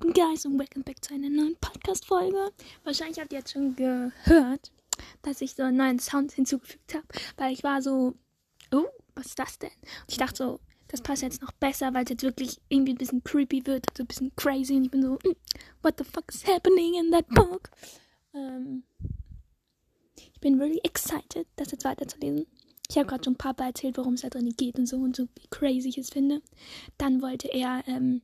up, guys, und welcome back zu einer neuen Podcast-Folge. Wahrscheinlich habt ihr jetzt schon gehört, dass ich so einen neuen Sound hinzugefügt habe, weil ich war so, oh, was ist das denn? Und ich dachte so, das passt jetzt noch besser, weil es jetzt wirklich irgendwie ein bisschen creepy wird, so ein bisschen crazy. Und ich bin so, mm, what the fuck is happening in that book? Ähm, ich bin really excited, das jetzt weiterzulesen. Ich habe gerade schon Papa erzählt, worum es da drin geht und so und so wie crazy ich es finde. Dann wollte er ähm,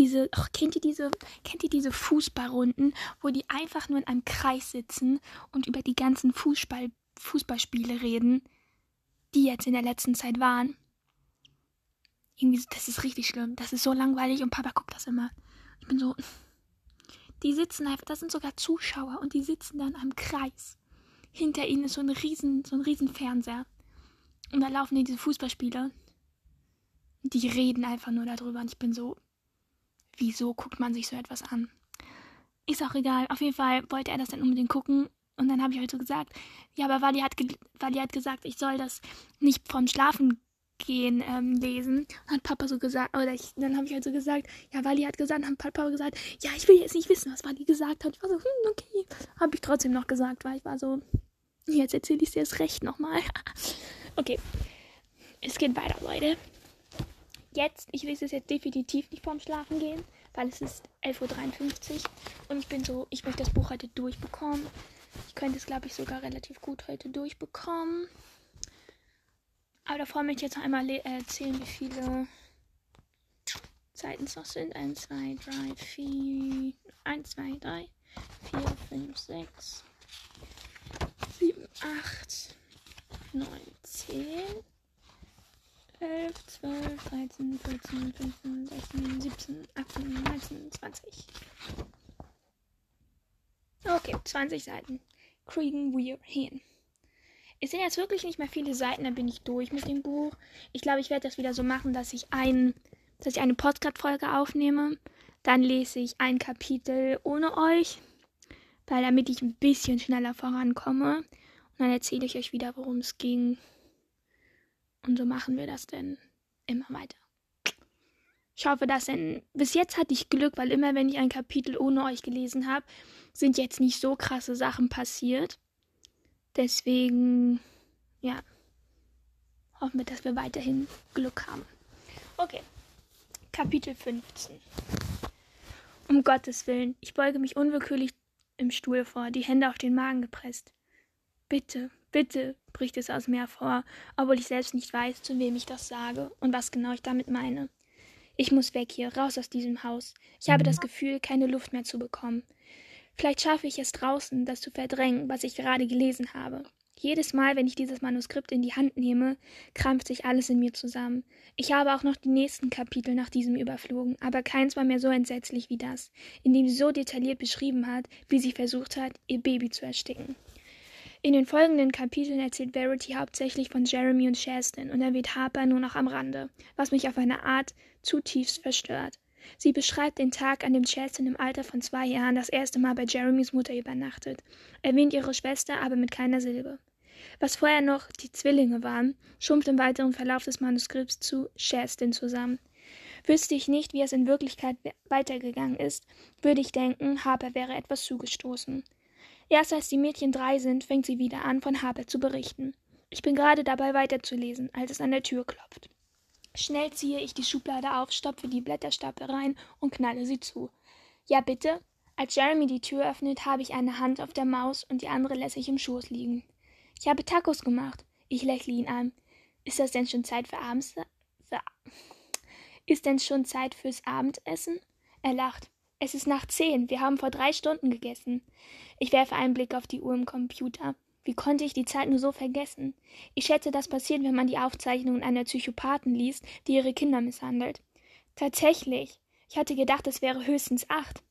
diese, ach, kennt ihr diese, kennt ihr diese Fußballrunden, wo die einfach nur in einem Kreis sitzen und über die ganzen Fußball, Fußballspiele reden, die jetzt in der letzten Zeit waren? Irgendwie, das ist richtig schlimm. Das ist so langweilig und Papa guckt das immer. Ich bin so, die sitzen einfach, das sind sogar Zuschauer und die sitzen dann am Kreis hinter ihnen ist so ein riesen, so ein riesen Fernseher. Und da laufen diese Fußballspieler. Die reden einfach nur darüber. Und ich bin so, wieso guckt man sich so etwas an? Ist auch egal. Auf jeden Fall wollte er das dann unbedingt gucken. Und dann habe ich halt so gesagt, ja, aber Wally hat, Wally hat gesagt, ich soll das nicht vom Schlafen gehen ähm, lesen. Und hat Papa so gesagt, oder ich, dann habe ich halt so gesagt, ja, Wally hat gesagt, hat Papa gesagt, ja, ich will jetzt nicht wissen, was Wally gesagt hat. Ich war so, hm, okay. Habe ich trotzdem noch gesagt, weil ich war so, Jetzt erzähle ich dir das Recht nochmal. okay. Es geht weiter, Leute. Jetzt, ich lese es jetzt definitiv nicht vorm Schlafen gehen, weil es ist 11.53 Uhr und ich bin so, ich möchte das Buch heute durchbekommen. Ich könnte es, glaube ich, sogar relativ gut heute durchbekommen. Aber davor möchte ich jetzt noch einmal erzählen, wie viele Seiten es noch sind. 1, 2, 3, 4, 1, 2, 3, 4, 5, 6, 8, 9, 10, 11, 12, 13, 14, 15, 16, 17, 18, 19, 20. Okay, 20 Seiten. Kriegen wir hin. Es sind jetzt wirklich nicht mehr viele Seiten, dann bin ich durch mit dem Buch. Ich glaube, ich werde das wieder so machen, dass ich ein, dass ich eine Podcast-Folge aufnehme. Dann lese ich ein Kapitel ohne euch, weil damit ich ein bisschen schneller vorankomme. Dann erzähle ich euch wieder, worum es ging. Und so machen wir das denn immer weiter. Ich hoffe, dass denn. Bis jetzt hatte ich Glück, weil immer, wenn ich ein Kapitel ohne euch gelesen habe, sind jetzt nicht so krasse Sachen passiert. Deswegen, ja. Hoffen wir, dass wir weiterhin Glück haben. Okay. Kapitel 15. Um Gottes Willen, ich beuge mich unwillkürlich im Stuhl vor, die Hände auf den Magen gepresst. Bitte, bitte, bricht es aus mir hervor, obwohl ich selbst nicht weiß, zu wem ich das sage und was genau ich damit meine. Ich muss weg hier, raus aus diesem Haus. Ich habe das Gefühl, keine Luft mehr zu bekommen. Vielleicht schaffe ich es draußen, das zu verdrängen, was ich gerade gelesen habe. Jedes Mal, wenn ich dieses Manuskript in die Hand nehme, krampft sich alles in mir zusammen. Ich habe auch noch die nächsten Kapitel nach diesem überflogen, aber keins war mehr so entsetzlich wie das, in dem sie so detailliert beschrieben hat, wie sie versucht hat, ihr Baby zu ersticken. In den folgenden Kapiteln erzählt Verity hauptsächlich von Jeremy und Shaston und erwähnt Harper nur noch am Rande, was mich auf eine Art zutiefst verstört. Sie beschreibt den Tag, an dem Chaston im Alter von zwei Jahren das erste Mal bei Jeremys Mutter übernachtet, erwähnt ihre Schwester aber mit keiner Silbe. Was vorher noch die Zwillinge waren, schrumpft im weiteren Verlauf des Manuskripts zu Shaston zusammen. Wüsste ich nicht, wie es in Wirklichkeit weitergegangen ist, würde ich denken, Harper wäre etwas zugestoßen. Erst als die Mädchen drei sind, fängt sie wieder an, von Harper zu berichten. Ich bin gerade dabei weiterzulesen, als es an der Tür klopft. Schnell ziehe ich die Schublade auf, stopfe die Blätterstapel rein und knalle sie zu. Ja, bitte? Als Jeremy die Tür öffnet, habe ich eine Hand auf der Maus und die andere lasse ich im Schoß liegen. Ich habe Tacos gemacht. Ich lächle ihn an. Ist das denn schon Zeit für Abends? Ist denn schon Zeit fürs Abendessen? Er lacht. Es ist nach zehn. Wir haben vor drei Stunden gegessen. Ich werfe einen Blick auf die Uhr im Computer. Wie konnte ich die Zeit nur so vergessen? Ich schätze, das passiert, wenn man die Aufzeichnungen einer Psychopathen liest, die ihre Kinder misshandelt. Tatsächlich. Ich hatte gedacht, es wäre höchstens acht.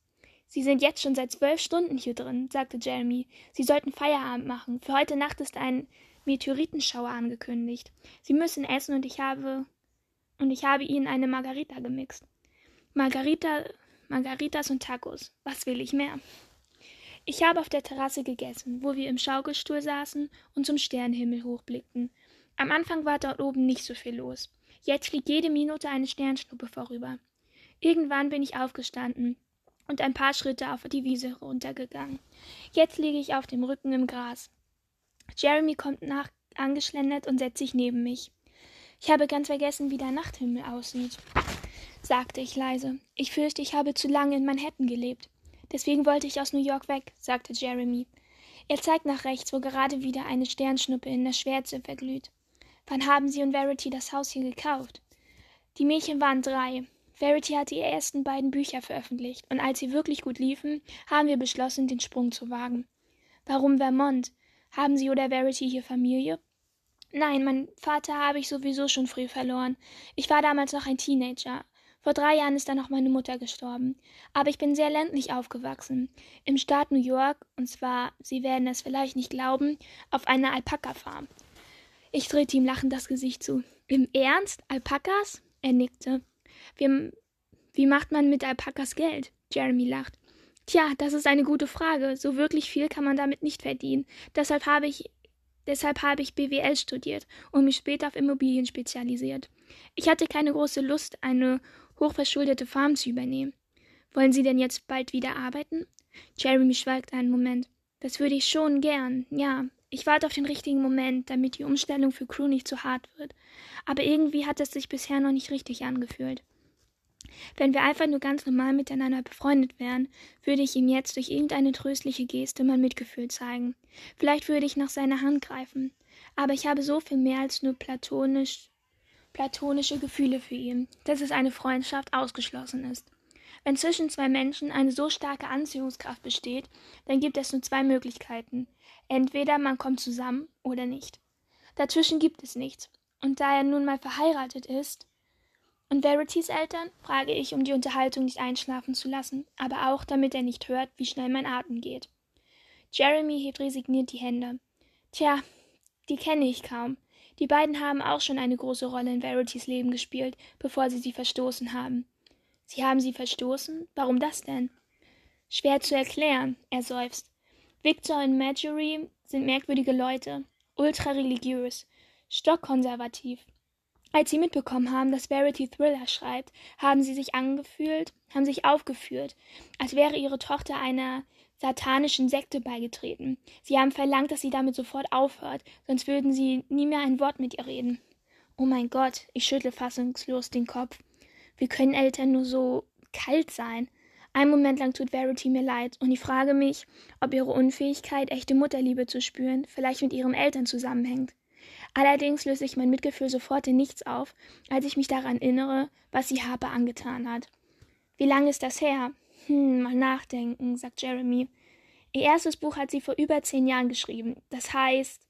Sie sind jetzt schon seit zwölf Stunden hier drin, sagte Jeremy. Sie sollten Feierabend machen. Für heute Nacht ist ein Meteoritenschauer angekündigt. Sie müssen essen und ich habe und ich habe ihnen eine Margarita gemixt. Margarita Margaritas und Tacos. Was will ich mehr? Ich habe auf der Terrasse gegessen, wo wir im Schaukelstuhl saßen und zum Sternenhimmel hochblickten. Am Anfang war dort oben nicht so viel los. Jetzt fliegt jede Minute eine Sternschnuppe vorüber. Irgendwann bin ich aufgestanden und ein paar Schritte auf die Wiese runtergegangen. Jetzt liege ich auf dem Rücken im Gras. Jeremy kommt nach angeschlendert und setzt sich neben mich. Ich habe ganz vergessen, wie der Nachthimmel aussieht, sagte ich leise. Ich fürchte, ich habe zu lange in Manhattan gelebt. Deswegen wollte ich aus New York weg, sagte Jeremy. Er zeigt nach rechts, wo gerade wieder eine Sternschnuppe in der Schwärze verglüht. Wann haben Sie und Verity das Haus hier gekauft? Die Mädchen waren drei. Verity hatte ihre ersten beiden Bücher veröffentlicht, und als sie wirklich gut liefen, haben wir beschlossen, den Sprung zu wagen. Warum Vermont? Haben Sie oder Verity hier Familie? Nein, mein Vater habe ich sowieso schon früh verloren. Ich war damals noch ein Teenager. Vor drei Jahren ist dann auch meine Mutter gestorben. Aber ich bin sehr ländlich aufgewachsen. Im Staat New York, und zwar, Sie werden es vielleicht nicht glauben, auf einer Alpaka-Farm. Ich drehte ihm lachend das Gesicht zu. Im Ernst? Alpakas? Er nickte. Wie, wie macht man mit Alpakas Geld? Jeremy lacht. Tja, das ist eine gute Frage. So wirklich viel kann man damit nicht verdienen. Deshalb habe ich Deshalb habe ich BWL studiert und mich später auf Immobilien spezialisiert. Ich hatte keine große Lust, eine hochverschuldete Farm zu übernehmen. Wollen Sie denn jetzt bald wieder arbeiten? Jeremy schweigt einen Moment. Das würde ich schon gern, ja. Ich warte auf den richtigen Moment, damit die Umstellung für Crew nicht zu hart wird. Aber irgendwie hat es sich bisher noch nicht richtig angefühlt. Wenn wir einfach nur ganz normal miteinander befreundet wären, würde ich ihm jetzt durch irgendeine tröstliche Geste mein Mitgefühl zeigen. Vielleicht würde ich nach seiner Hand greifen. Aber ich habe so viel mehr als nur platonisch, platonische Gefühle für ihn, dass es eine Freundschaft ausgeschlossen ist. Wenn zwischen zwei Menschen eine so starke Anziehungskraft besteht, dann gibt es nur zwei Möglichkeiten. Entweder man kommt zusammen oder nicht. Dazwischen gibt es nichts. Und da er nun mal verheiratet ist, und Verities Eltern? frage ich, um die Unterhaltung nicht einschlafen zu lassen, aber auch, damit er nicht hört, wie schnell mein Atem geht. Jeremy hebt resigniert die Hände. Tja, die kenne ich kaum. Die beiden haben auch schon eine große Rolle in Verities Leben gespielt, bevor sie sie verstoßen haben. Sie haben sie verstoßen? Warum das denn? Schwer zu erklären, er seufzt. Victor und Marjorie sind merkwürdige Leute, ultrareligiös, stockkonservativ. Als sie mitbekommen haben, dass Verity Thriller schreibt, haben sie sich angefühlt, haben sich aufgeführt, als wäre ihre Tochter einer satanischen Sekte beigetreten. Sie haben verlangt, dass sie damit sofort aufhört, sonst würden sie nie mehr ein Wort mit ihr reden. Oh mein Gott, ich schüttle fassungslos den Kopf. Wie können Eltern nur so kalt sein? Einen Moment lang tut Verity mir leid und ich frage mich, ob ihre Unfähigkeit, echte Mutterliebe zu spüren, vielleicht mit ihren Eltern zusammenhängt. Allerdings löse ich mein Mitgefühl sofort in nichts auf, als ich mich daran erinnere, was sie Harper angetan hat. Wie lange ist das her? Hm, mal nachdenken, sagt Jeremy. Ihr erstes Buch hat sie vor über zehn Jahren geschrieben. Das heißt,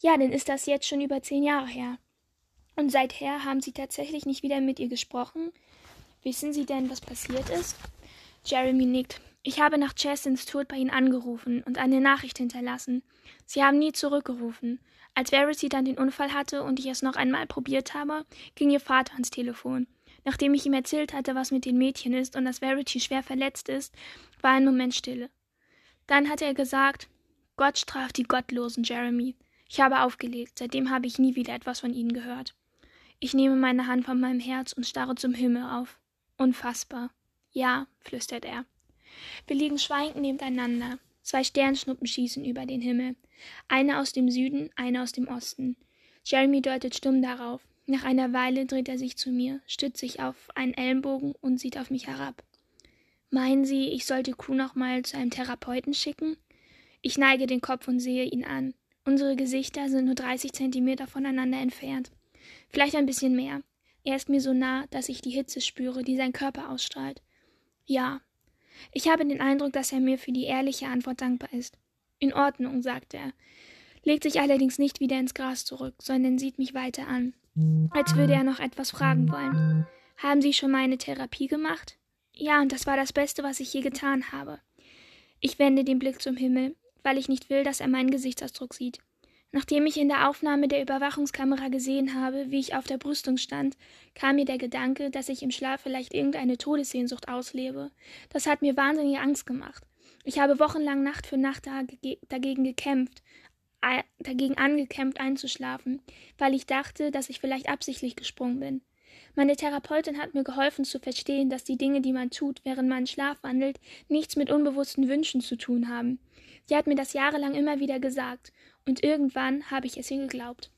ja, dann ist das jetzt schon über zehn Jahre her. Und seither haben Sie tatsächlich nicht wieder mit ihr gesprochen? Wissen Sie denn, was passiert ist? Jeremy nickt. Ich habe nach Chastins Tod bei Ihnen angerufen und eine Nachricht hinterlassen. Sie haben nie zurückgerufen. Als Verity dann den Unfall hatte und ich es noch einmal probiert habe, ging ihr Vater ans Telefon. Nachdem ich ihm erzählt hatte, was mit den Mädchen ist und dass Verity schwer verletzt ist, war ein Moment Stille. Dann hat er gesagt, Gott straft die Gottlosen, Jeremy. Ich habe aufgelegt, seitdem habe ich nie wieder etwas von ihnen gehört. Ich nehme meine Hand von meinem Herz und starre zum Himmel auf. Unfassbar. Ja, flüstert er. Wir liegen schweigend nebeneinander. Zwei Sternschnuppen schießen über den Himmel. Eine aus dem Süden, eine aus dem Osten. Jeremy deutet stumm darauf. Nach einer Weile dreht er sich zu mir, stützt sich auf einen Ellenbogen und sieht auf mich herab. Meinen Sie, ich sollte Crew noch mal zu einem Therapeuten schicken? Ich neige den Kopf und sehe ihn an. Unsere Gesichter sind nur 30 Zentimeter voneinander entfernt. Vielleicht ein bisschen mehr. Er ist mir so nah, dass ich die Hitze spüre, die sein Körper ausstrahlt. Ja. Ich habe den Eindruck, dass er mir für die ehrliche Antwort dankbar ist. In Ordnung, sagt er, legt sich allerdings nicht wieder ins Gras zurück, sondern sieht mich weiter an, als würde er noch etwas fragen wollen. Haben Sie schon meine Therapie gemacht? Ja, und das war das Beste, was ich je getan habe. Ich wende den Blick zum Himmel, weil ich nicht will, dass er meinen Gesichtsausdruck sieht. Nachdem ich in der Aufnahme der Überwachungskamera gesehen habe, wie ich auf der Brüstung stand, kam mir der Gedanke, dass ich im Schlaf vielleicht irgendeine Todessehnsucht auslebe. Das hat mir wahnsinnige Angst gemacht. Ich habe wochenlang Nacht für Nacht dagegen gekämpft, dagegen angekämpft einzuschlafen, weil ich dachte, dass ich vielleicht absichtlich gesprungen bin. Meine Therapeutin hat mir geholfen zu verstehen, dass die Dinge, die man tut, während man Schlaf wandelt, nichts mit unbewussten Wünschen zu tun haben. Sie hat mir das jahrelang immer wieder gesagt, und irgendwann habe ich es ihr geglaubt.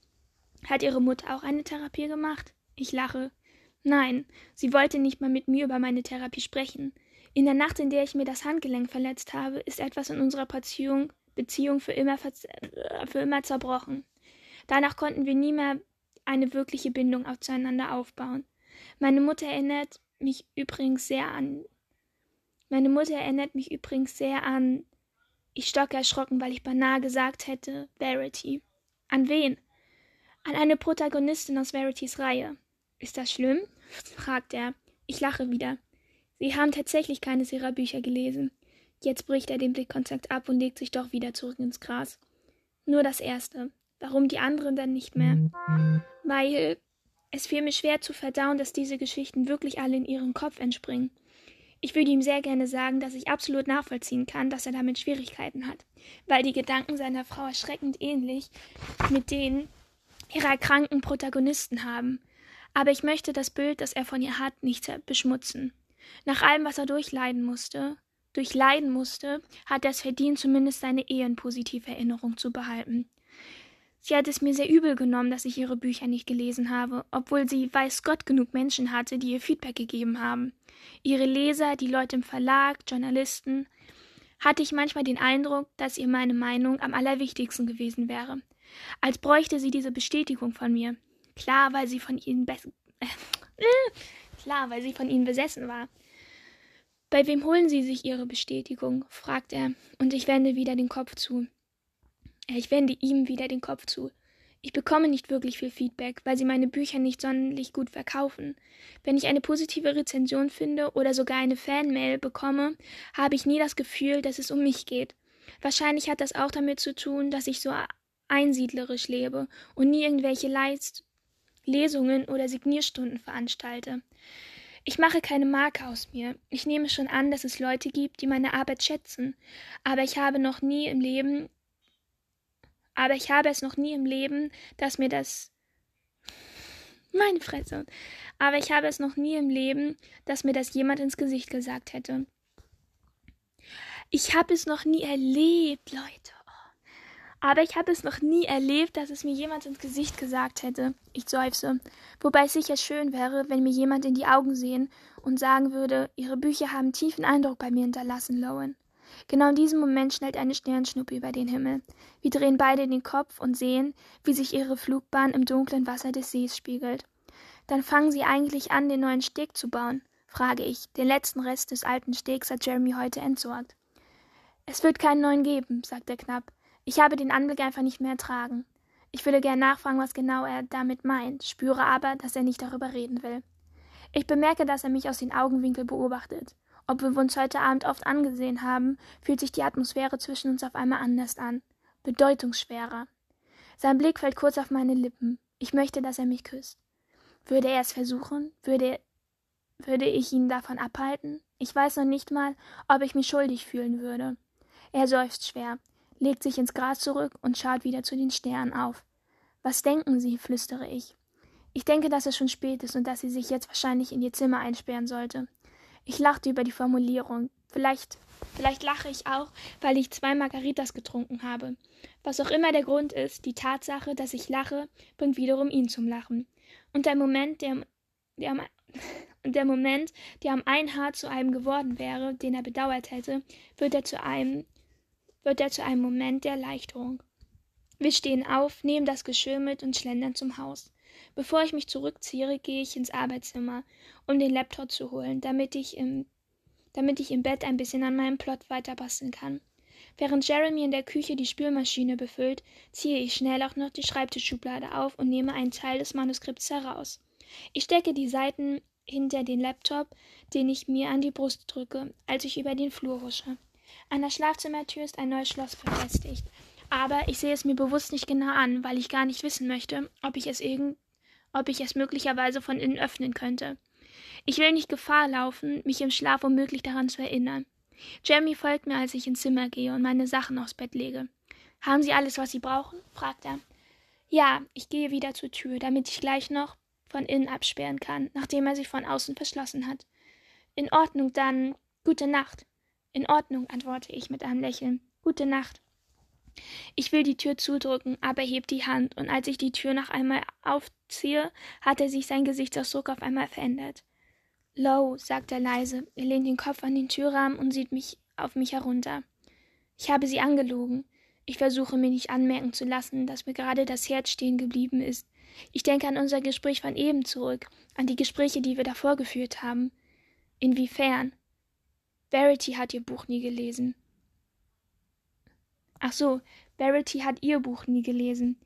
Hat Ihre Mutter auch eine Therapie gemacht? Ich lache. Nein, sie wollte nicht mal mit mir über meine Therapie sprechen. In der Nacht, in der ich mir das Handgelenk verletzt habe, ist etwas in unserer Beziehung, Beziehung für, immer für immer zerbrochen. Danach konnten wir nie mehr eine wirkliche Bindung zueinander aufbauen. Meine Mutter erinnert mich übrigens sehr an. Meine Mutter erinnert mich übrigens sehr an. Ich stocke erschrocken, weil ich beinahe gesagt hätte, Verity. An wen? An eine Protagonistin aus Verities Reihe. Ist das schlimm? fragt er. Ich lache wieder. Sie haben tatsächlich keines ihrer Bücher gelesen. Jetzt bricht er den Blickkontakt ab und legt sich doch wieder zurück ins Gras. Nur das erste. Warum die anderen dann nicht mehr? Weil es fiel mir schwer zu verdauen, dass diese Geschichten wirklich alle in ihrem Kopf entspringen. Ich würde ihm sehr gerne sagen, dass ich absolut nachvollziehen kann, dass er damit Schwierigkeiten hat, weil die Gedanken seiner Frau erschreckend ähnlich mit denen ihrer kranken Protagonisten haben. Aber ich möchte das Bild, das er von ihr hat, nicht beschmutzen. Nach allem, was er durchleiden musste, durchleiden musste, hat er es verdient, zumindest seine Ehe in Erinnerung zu behalten. Sie hat es mir sehr übel genommen, dass ich ihre Bücher nicht gelesen habe, obwohl sie weiß Gott genug Menschen hatte, die ihr Feedback gegeben haben. Ihre Leser, die Leute im Verlag, Journalisten, hatte ich manchmal den Eindruck, dass ihr meine Meinung am allerwichtigsten gewesen wäre. Als bräuchte sie diese Bestätigung von mir. Klar, weil sie von ihnen äh, klar, weil sie von ihnen besessen war. Bei wem holen Sie sich Ihre Bestätigung? fragt er, und ich wende wieder den Kopf zu. Ich wende ihm wieder den Kopf zu. Ich bekomme nicht wirklich viel Feedback, weil sie meine Bücher nicht sonderlich gut verkaufen. Wenn ich eine positive Rezension finde oder sogar eine Fanmail bekomme, habe ich nie das Gefühl, dass es um mich geht. Wahrscheinlich hat das auch damit zu tun, dass ich so einsiedlerisch lebe und nie irgendwelche Leist Lesungen oder Signierstunden veranstalte. Ich mache keine Marke aus mir. Ich nehme schon an, dass es Leute gibt, die meine Arbeit schätzen, aber ich habe noch nie im Leben aber ich habe es noch nie im Leben, dass mir das meine Fresse. Aber ich habe es noch nie im Leben, dass mir das jemand ins Gesicht gesagt hätte. Ich habe es noch nie erlebt, Leute. Aber ich habe es noch nie erlebt, dass es mir jemand ins Gesicht gesagt hätte. Ich seufze. Wobei es sicher schön wäre, wenn mir jemand in die Augen sehen und sagen würde, Ihre Bücher haben tiefen Eindruck bei mir hinterlassen, Lowen. Genau in diesem Moment schnellt eine Sternschnuppe über den Himmel. Wir drehen beide den Kopf und sehen, wie sich ihre Flugbahn im dunklen Wasser des Sees spiegelt. Dann fangen sie eigentlich an, den neuen Steg zu bauen, frage ich. Den letzten Rest des alten Stegs hat Jeremy heute entsorgt. Es wird keinen neuen geben, sagt er knapp. Ich habe den Anblick einfach nicht mehr ertragen. Ich würde gern nachfragen, was genau er damit meint, spüre aber, dass er nicht darüber reden will. Ich bemerke, dass er mich aus den Augenwinkeln beobachtet. Ob wir uns heute Abend oft angesehen haben, fühlt sich die Atmosphäre zwischen uns auf einmal anders an, bedeutungsschwerer. Sein Blick fällt kurz auf meine Lippen. Ich möchte, dass er mich küsst. Würde er es versuchen? Würde, würde ich ihn davon abhalten? Ich weiß noch nicht mal, ob ich mich schuldig fühlen würde. Er seufzt schwer legt sich ins Gras zurück und schaut wieder zu den Sternen auf. Was denken Sie? flüstere ich. Ich denke, dass es schon spät ist und dass sie sich jetzt wahrscheinlich in ihr Zimmer einsperren sollte. Ich lachte über die Formulierung. Vielleicht, vielleicht lache ich auch, weil ich zwei Margaritas getrunken habe. Was auch immer der Grund ist, die Tatsache, dass ich lache, bringt wiederum ihn zum Lachen. Und der Moment, der, der am der Moment, der am ein Haar zu einem geworden wäre, den er bedauert hätte, wird er zu einem wird er zu einem Moment der Erleichterung. Wir stehen auf, nehmen das Geschirr mit und schlendern zum Haus. Bevor ich mich zurückziehe, gehe ich ins Arbeitszimmer, um den Laptop zu holen, damit ich im, damit ich im Bett ein bisschen an meinem Plot weiterbasteln kann. Während Jeremy in der Küche die Spülmaschine befüllt, ziehe ich schnell auch noch die Schreibtischschublade auf und nehme einen Teil des Manuskripts heraus. Ich stecke die Seiten hinter den Laptop, den ich mir an die Brust drücke, als ich über den Flur husche. An der Schlafzimmertür ist ein neues Schloss befestigt. Aber ich sehe es mir bewusst nicht genau an, weil ich gar nicht wissen möchte, ob ich es irgend, ob ich es möglicherweise von innen öffnen könnte. Ich will nicht Gefahr laufen, mich im Schlaf womöglich daran zu erinnern. Jeremy folgt mir, als ich ins Zimmer gehe und meine Sachen aufs Bett lege. Haben Sie alles, was Sie brauchen? fragt er. Ja, ich gehe wieder zur Tür, damit ich gleich noch von innen absperren kann, nachdem er sich von außen verschlossen hat. In Ordnung, dann gute Nacht. In Ordnung, antworte ich mit einem Lächeln. Gute Nacht. Ich will die Tür zudrücken, aber er hebt die Hand, und als ich die Tür noch einmal aufziehe, hat er sich sein Gesichtsausdruck auf einmal verändert. Low, sagt er leise, er lehnt den Kopf an den Türrahmen und sieht mich auf mich herunter. Ich habe sie angelogen. Ich versuche mir nicht anmerken zu lassen, dass mir gerade das Herz stehen geblieben ist. Ich denke an unser Gespräch von eben zurück, an die Gespräche, die wir davor geführt haben. Inwiefern? Verity hat ihr Buch nie gelesen. Ach so, Verity hat ihr Buch nie gelesen.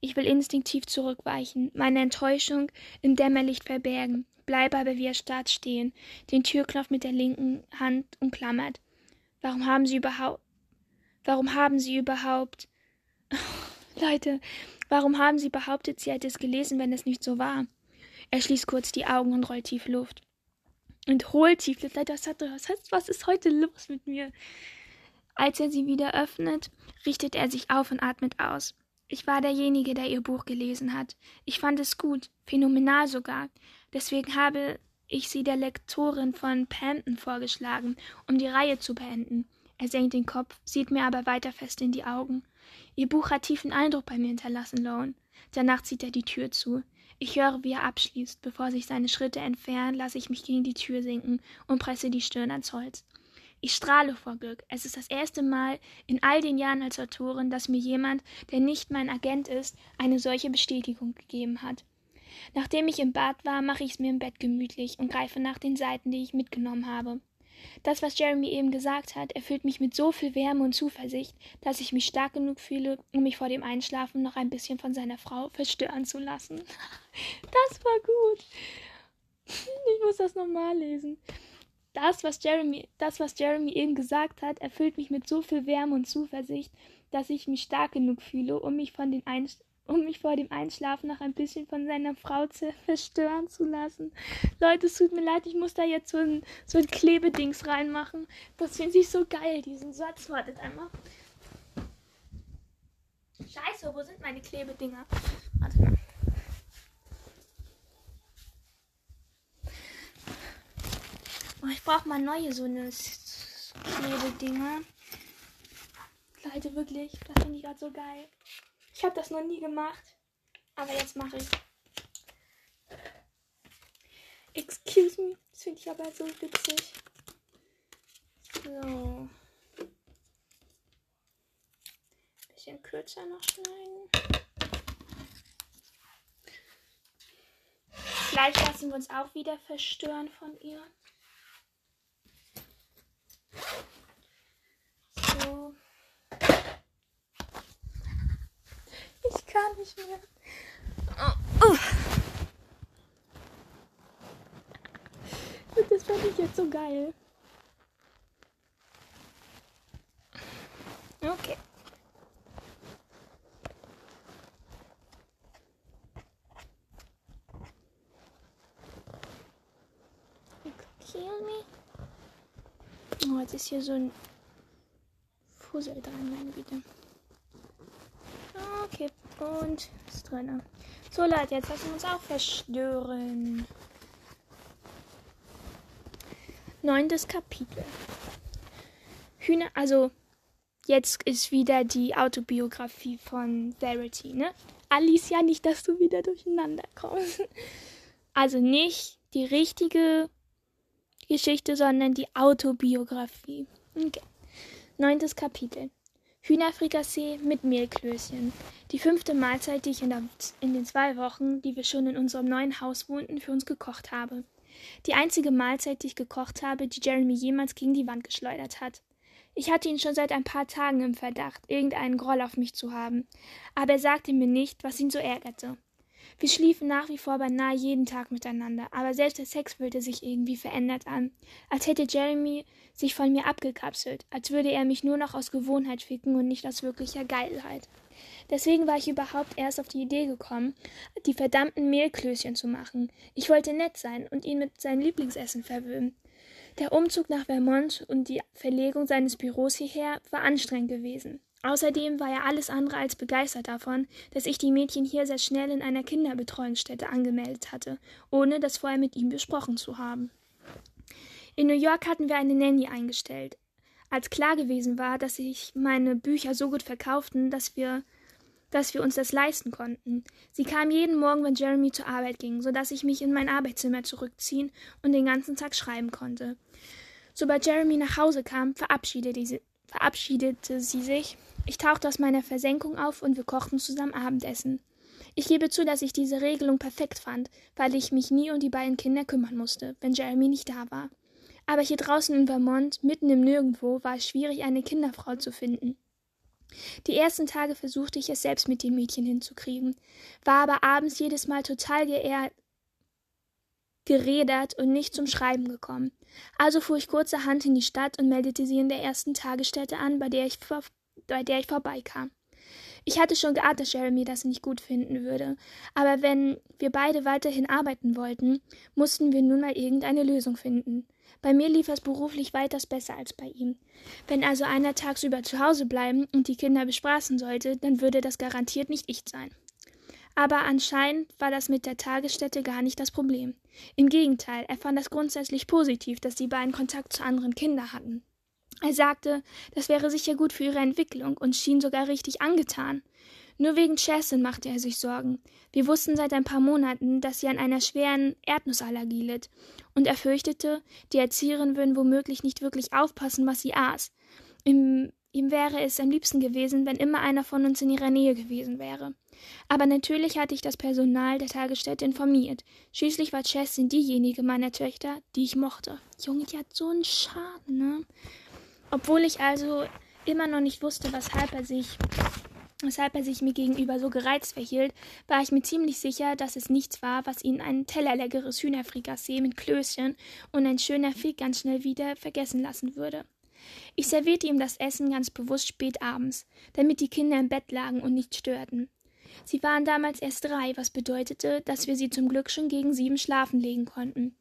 Ich will instinktiv zurückweichen, meine Enttäuschung im Dämmerlicht verbergen, bleibe aber wie erstarrt stehen, den Türknopf mit der linken Hand umklammert. Warum haben Sie überhaupt. Warum haben Sie überhaupt. Leute, warum haben Sie behauptet, sie hätte es gelesen, wenn es nicht so war? Er schließt kurz die Augen und rollt tief Luft. Und holt tief Luft. Leute, was, hat, was, was ist heute los mit mir? Als er sie wieder öffnet, richtet er sich auf und atmet aus. Ich war derjenige, der ihr Buch gelesen hat. Ich fand es gut, phänomenal sogar. Deswegen habe ich sie der Lektorin von Panton vorgeschlagen, um die Reihe zu beenden. Er senkt den Kopf, sieht mir aber weiter fest in die Augen. Ihr Buch hat tiefen Eindruck bei mir hinterlassen, Lone. Danach zieht er die Tür zu. Ich höre, wie er abschließt. Bevor sich seine Schritte entfernen, lasse ich mich gegen die Tür sinken und presse die Stirn ans Holz. Ich strahle vor Glück. Es ist das erste Mal in all den Jahren als Autorin, dass mir jemand, der nicht mein Agent ist, eine solche Bestätigung gegeben hat. Nachdem ich im Bad war, mache ich es mir im Bett gemütlich und greife nach den Seiten, die ich mitgenommen habe. Das, was Jeremy eben gesagt hat, erfüllt mich mit so viel Wärme und Zuversicht, dass ich mich stark genug fühle, um mich vor dem Einschlafen noch ein bisschen von seiner Frau verstören zu lassen. Das war gut. Ich muss das nochmal lesen das, was Jeremy, das, was Jeremy eben gesagt hat, erfüllt mich mit so viel Wärme und Zuversicht, dass ich mich stark genug fühle, um mich, von den um mich vor dem Einschlafen noch ein bisschen von seiner Frau zu verstören zu lassen. Leute, es tut mir leid, ich muss da jetzt so ein, so ein Klebedings reinmachen. Das finde ich so geil, diesen Satz. Wartet einmal. Scheiße, wo sind meine Klebedinger? Warte mal. Oh, ich brauche mal neue so eine Klebedinger. Leute, wirklich, das finde ich gerade so geil. Ich habe das noch nie gemacht, aber jetzt mache ich. Excuse me, das finde ich aber so witzig. So. Bisschen kürzer noch schneiden. Gleich lassen wir uns auch wieder verstören von ihr. Ich kann nicht mehr. Oh. Das fand ich jetzt so geil. Okay. Kill me. Oh, jetzt ist hier so ein Fussel dran, meine Güte. Okay, und ist drin. So, Leute, jetzt lassen wir uns auch verstören. Neuntes Kapitel. Hühner, also jetzt ist wieder die Autobiografie von Verity, ne? Alicia, nicht, dass du wieder durcheinander kommst. Also nicht die richtige Geschichte, sondern die Autobiografie. Okay. Neuntes Kapitel. Hühnerfrikassee mit Mehlklößchen. Die fünfte Mahlzeit, die ich in, der, in, den zwei Wochen, die wir schon in unserem neuen Haus wohnten, für uns gekocht habe. Die einzige Mahlzeit, die ich gekocht habe, die Jeremy jemals gegen die Wand geschleudert hat. Ich hatte ihn schon seit ein paar Tagen im Verdacht, irgendeinen Groll auf mich zu haben, aber er sagte mir nicht, was ihn so ärgerte. Wir schliefen nach wie vor beinahe jeden Tag miteinander, aber selbst der Sex fühlte sich irgendwie verändert an, als hätte Jeremy sich von mir abgekapselt, als würde er mich nur noch aus Gewohnheit ficken und nicht aus wirklicher Geilheit. Deswegen war ich überhaupt erst auf die Idee gekommen, die verdammten Mehlklößchen zu machen. Ich wollte nett sein und ihn mit seinem Lieblingsessen verwöhnen. Der Umzug nach Vermont und die Verlegung seines Büros hierher war anstrengend gewesen. Außerdem war er alles andere als begeistert davon, dass ich die Mädchen hier sehr schnell in einer Kinderbetreuungsstätte angemeldet hatte, ohne das vorher mit ihm besprochen zu haben. In New York hatten wir eine Nanny eingestellt. Als klar gewesen war, dass sich meine Bücher so gut verkauften, dass wir dass wir uns das leisten konnten. Sie kam jeden Morgen, wenn Jeremy zur Arbeit ging, so dass ich mich in mein Arbeitszimmer zurückziehen und den ganzen Tag schreiben konnte. Sobald Jeremy nach Hause kam, verabschiedete sie, verabschiedete sie sich. Ich tauchte aus meiner Versenkung auf und wir kochten zusammen Abendessen. Ich gebe zu, dass ich diese Regelung perfekt fand, weil ich mich nie um die beiden Kinder kümmern musste, wenn Jeremy nicht da war. Aber hier draußen in Vermont, mitten im Nirgendwo, war es schwierig, eine Kinderfrau zu finden. Die ersten Tage versuchte ich es selbst mit den Mädchen hinzukriegen, war aber abends jedes Mal total geehrt, geredert und nicht zum Schreiben gekommen. Also fuhr ich kurzerhand in die Stadt und meldete sie in der ersten Tagesstätte an, bei der ich, bei der ich vorbeikam. Ich hatte schon geahnt, dass Jeremy das nicht gut finden würde, aber wenn wir beide weiterhin arbeiten wollten, mussten wir nun mal irgendeine Lösung finden. Bei mir lief es beruflich weitaus besser als bei ihm. Wenn also einer tagsüber zu Hause bleiben und die Kinder bespaßen sollte, dann würde das garantiert nicht ich sein. Aber anscheinend war das mit der Tagesstätte gar nicht das Problem. Im Gegenteil, er fand es grundsätzlich positiv, dass die beiden Kontakt zu anderen Kindern hatten. Er sagte, das wäre sicher gut für ihre Entwicklung und schien sogar richtig angetan. Nur wegen Chassin machte er sich Sorgen. Wir wussten seit ein paar Monaten, dass sie an einer schweren Erdnussallergie litt, und er fürchtete, die Erzieherinnen würden womöglich nicht wirklich aufpassen, was sie aß. Ihm, ihm wäre es am liebsten gewesen, wenn immer einer von uns in ihrer Nähe gewesen wäre. Aber natürlich hatte ich das Personal der Tagesstätte informiert. Schließlich war Chassin diejenige meiner Töchter, die ich mochte. Junge, die hat so einen Schaden, ne? Obwohl ich also immer noch nicht wusste, weshalb er sich weshalb er sich mir gegenüber so gereizt verhielt, war ich mir ziemlich sicher, dass es nichts war, was ihn ein Teller leckeres Hühnerfrikassee mit Klößchen und ein schöner Fick ganz schnell wieder vergessen lassen würde. Ich servierte ihm das Essen ganz bewusst spät abends, damit die Kinder im Bett lagen und nicht störten. Sie waren damals erst drei, was bedeutete, dass wir sie zum Glück schon gegen sieben schlafen legen konnten.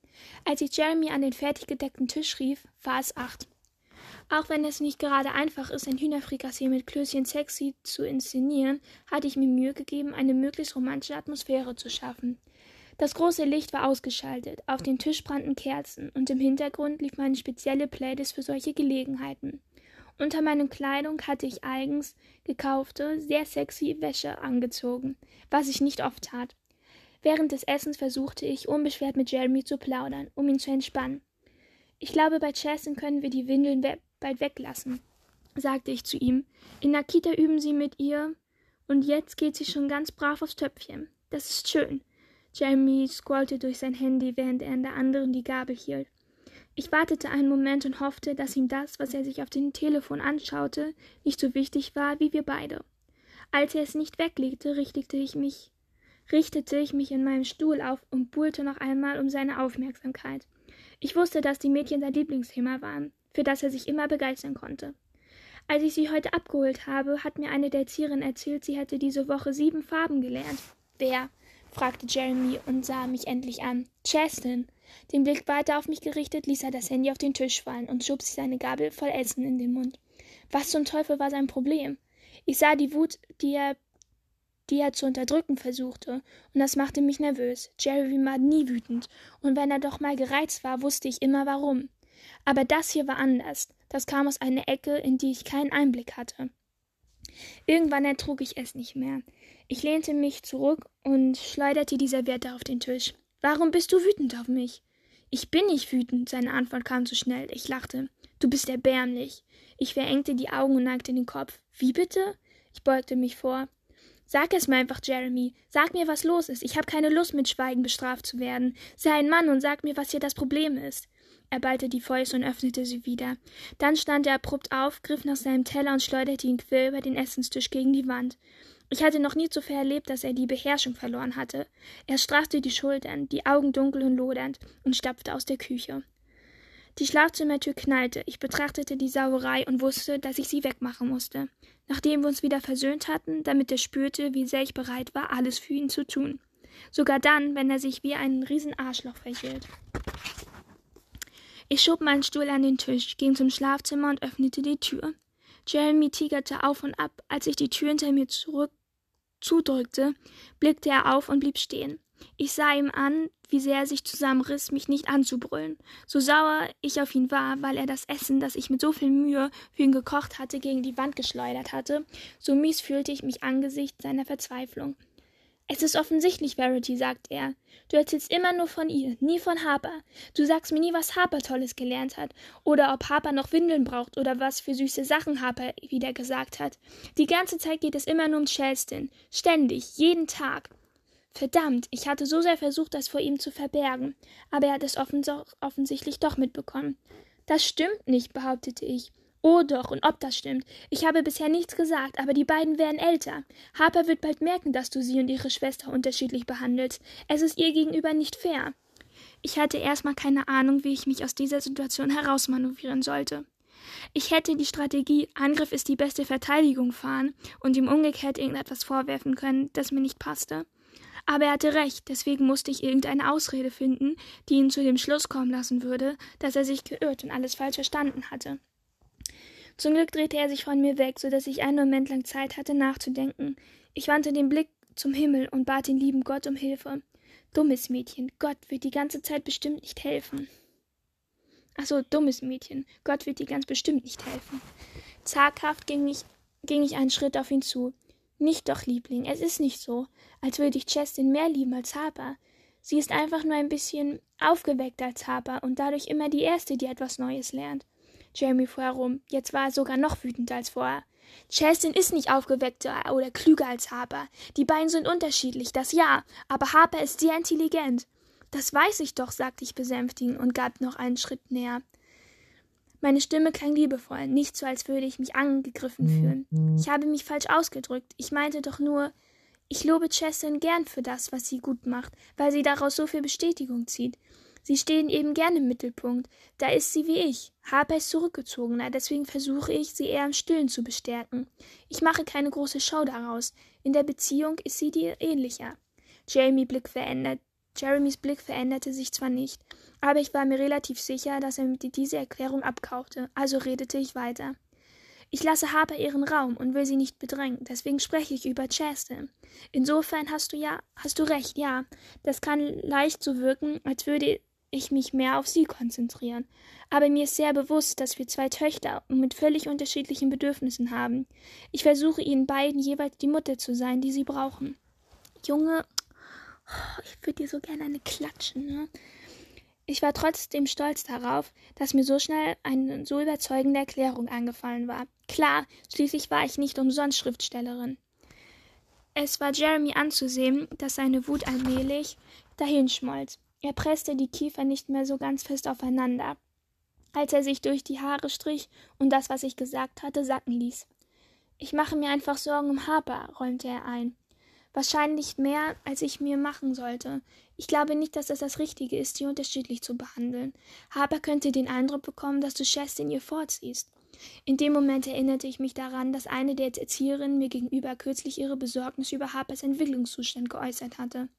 Als ich Jeremy an den fertig gedeckten Tisch rief, war es acht. Auch wenn es nicht gerade einfach ist, ein Hühnerfrikassee mit Klößchen sexy zu inszenieren, hatte ich mir Mühe gegeben, eine möglichst romantische Atmosphäre zu schaffen. Das große Licht war ausgeschaltet, auf dem Tisch brannten Kerzen und im Hintergrund lief meine spezielle Playlist für solche Gelegenheiten. Unter meiner Kleidung hatte ich eigens gekaufte, sehr sexy Wäsche angezogen, was ich nicht oft tat. Während des Essens versuchte ich, unbeschwert mit Jeremy zu plaudern, um ihn zu entspannen. Ich glaube, bei Chassin können wir die Windeln we bald weglassen, sagte ich zu ihm. In Nakita üben sie mit ihr und jetzt geht sie schon ganz brav aufs Töpfchen. Das ist schön. Jeremy scrollte durch sein Handy, während er in der anderen die Gabel hielt. Ich wartete einen Moment und hoffte, dass ihm das, was er sich auf dem Telefon anschaute, nicht so wichtig war wie wir beide. Als er es nicht weglegte, richtete ich mich, richtete ich mich in meinem Stuhl auf und buhlte noch einmal um seine Aufmerksamkeit. Ich wusste, dass die Mädchen sein Lieblingsthema waren, für das er sich immer begeistern konnte. Als ich sie heute abgeholt habe, hat mir eine der Erzieherinnen erzählt, sie hätte diese Woche sieben Farben gelernt. Wer? fragte Jeremy und sah mich endlich an. Chastin. Den Blick weiter auf mich gerichtet, ließ er das Handy auf den Tisch fallen und schob sich seine Gabel voll Essen in den Mund. Was zum Teufel war sein Problem? Ich sah die Wut, die er die er zu unterdrücken versuchte, und das machte mich nervös. Jerry war nie wütend, und wenn er doch mal gereizt war, wusste ich immer warum. Aber das hier war anders. Das kam aus einer Ecke, in die ich keinen Einblick hatte. Irgendwann ertrug ich es nicht mehr. Ich lehnte mich zurück und schleuderte die Serviette auf den Tisch. Warum bist du wütend auf mich? Ich bin nicht wütend, seine Antwort kam zu schnell. Ich lachte. Du bist erbärmlich. Ich verengte die Augen und neigte den Kopf. Wie bitte? Ich beugte mich vor. Sag es mir einfach, Jeremy. Sag mir, was los ist. Ich habe keine Lust, mit Schweigen bestraft zu werden. Sei ein Mann und sag mir, was hier das Problem ist. Er ballte die Fäuste und öffnete sie wieder. Dann stand er abrupt auf, griff nach seinem Teller und schleuderte ihn quer über den Essenstisch gegen die Wand. Ich hatte noch nie zuvor erlebt, dass er die Beherrschung verloren hatte. Er straffte die Schultern, die Augen dunkel und lodernd, und stapfte aus der Küche. Die Schlafzimmertür knallte. Ich betrachtete die Sauerei und wusste, dass ich sie wegmachen musste. Nachdem wir uns wieder versöhnt hatten, damit er spürte, wie sehr ich bereit war, alles für ihn zu tun. Sogar dann, wenn er sich wie ein Riesenarschloch verhielt. Ich schob meinen Stuhl an den Tisch, ging zum Schlafzimmer und öffnete die Tür. Jeremy tigerte auf und ab. Als ich die Tür hinter mir zurück zudrückte, blickte er auf und blieb stehen. Ich sah ihm an, wie sehr er sich zusammenriss, mich nicht anzubrüllen. So sauer ich auf ihn war, weil er das Essen, das ich mit so viel Mühe für ihn gekocht hatte, gegen die Wand geschleudert hatte, so mies fühlte ich mich angesichts seiner Verzweiflung. Es ist offensichtlich, Verity, sagt er. Du erzählst immer nur von ihr, nie von Harper. Du sagst mir nie, was Harper Tolles gelernt hat, oder ob Harper noch Windeln braucht, oder was für süße Sachen Harper wieder gesagt hat. Die ganze Zeit geht es immer nur um Chelston. Ständig, jeden Tag. Verdammt, ich hatte so sehr versucht, das vor ihm zu verbergen, aber er hat es offens offensichtlich doch mitbekommen. Das stimmt nicht, behauptete ich. Oh doch, und ob das stimmt. Ich habe bisher nichts gesagt, aber die beiden werden älter. Harper wird bald merken, dass du sie und ihre Schwester unterschiedlich behandelst. Es ist ihr gegenüber nicht fair. Ich hatte erstmal keine Ahnung, wie ich mich aus dieser Situation herausmanövrieren sollte. Ich hätte die Strategie Angriff ist die beste Verteidigung fahren und ihm umgekehrt irgendetwas vorwerfen können, das mir nicht passte. Aber er hatte recht, deswegen musste ich irgendeine Ausrede finden, die ihn zu dem Schluss kommen lassen würde, dass er sich geirrt und alles falsch verstanden hatte. Zum Glück drehte er sich von mir weg, so dass ich einen Moment lang Zeit hatte, nachzudenken. Ich wandte den Blick zum Himmel und bat den lieben Gott um Hilfe. Dummes Mädchen, Gott wird die ganze Zeit bestimmt nicht helfen. Ach so, dummes Mädchen, Gott wird dir ganz bestimmt nicht helfen. Zaghaft ging ich, ging ich einen Schritt auf ihn zu. Nicht doch, Liebling, es ist nicht so, als würde ich Chestin mehr lieben als Harper. Sie ist einfach nur ein bisschen aufgeweckter als Harper und dadurch immer die Erste, die etwas Neues lernt. Jamie fuhr herum. Jetzt war er sogar noch wütender als vorher. Chastin ist nicht aufgeweckter oder klüger als Harper. Die beiden sind unterschiedlich, das ja, aber Harper ist sehr intelligent. Das weiß ich doch, sagte ich besänftigend und gab noch einen Schritt näher. Meine Stimme klang liebevoll, nicht so, als würde ich mich angegriffen fühlen. Ich habe mich falsch ausgedrückt. Ich meinte doch nur, ich lobe Chastin gern für das, was sie gut macht, weil sie daraus so viel Bestätigung zieht. Sie stehen eben gern im Mittelpunkt. Da ist sie wie ich. Harper ist zurückgezogener, deswegen versuche ich, sie eher im Stillen zu bestärken. Ich mache keine große Show daraus. In der Beziehung ist sie dir ähnlicher. Jamie Blick verändert. Jeremys Blick veränderte sich zwar nicht, aber ich war mir relativ sicher, dass er mit diese Erklärung abkaufte, also redete ich weiter. Ich lasse Harper ihren Raum und will sie nicht bedrängen, deswegen spreche ich über Chastin. Insofern hast du ja, hast du recht, ja. Das kann leicht so wirken, als würde ich mich mehr auf sie konzentrieren. Aber mir ist sehr bewusst, dass wir zwei Töchter mit völlig unterschiedlichen Bedürfnissen haben. Ich versuche ihnen beiden jeweils die Mutter zu sein, die sie brauchen. Junge, ich würde dir so gerne eine klatschen, ne? Ich war trotzdem stolz darauf, dass mir so schnell eine so überzeugende Erklärung angefallen war. Klar, schließlich war ich nicht umsonst Schriftstellerin. Es war Jeremy anzusehen, dass seine Wut allmählich dahinschmolz. Er presste die Kiefer nicht mehr so ganz fest aufeinander, als er sich durch die Haare strich und das, was ich gesagt hatte, sacken ließ. Ich mache mir einfach Sorgen um Harper, räumte er ein. Wahrscheinlich mehr, als ich mir machen sollte. Ich glaube nicht, dass es das Richtige ist, sie unterschiedlich zu behandeln. Harper könnte den Eindruck bekommen, dass du Chest in ihr vorziehst. In dem Moment erinnerte ich mich daran, dass eine der Erzieherinnen mir gegenüber kürzlich ihre Besorgnis über Harpers Entwicklungszustand geäußert hatte.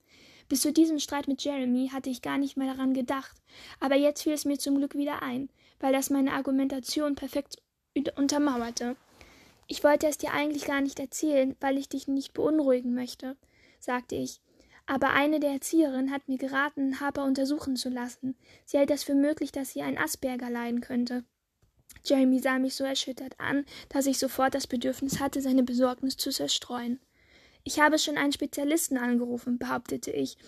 Bis zu diesem Streit mit Jeremy hatte ich gar nicht mehr daran gedacht, aber jetzt fiel es mir zum Glück wieder ein, weil das meine Argumentation perfekt untermauerte. Ich wollte es dir eigentlich gar nicht erzählen, weil ich dich nicht beunruhigen möchte, sagte ich. Aber eine der Erzieherinnen hat mir geraten, Harper untersuchen zu lassen. Sie hält es für möglich, dass sie ein Asperger leiden könnte. Jeremy sah mich so erschüttert an, dass ich sofort das Bedürfnis hatte, seine Besorgnis zu zerstreuen. Ich habe schon einen Spezialisten angerufen, behauptete ich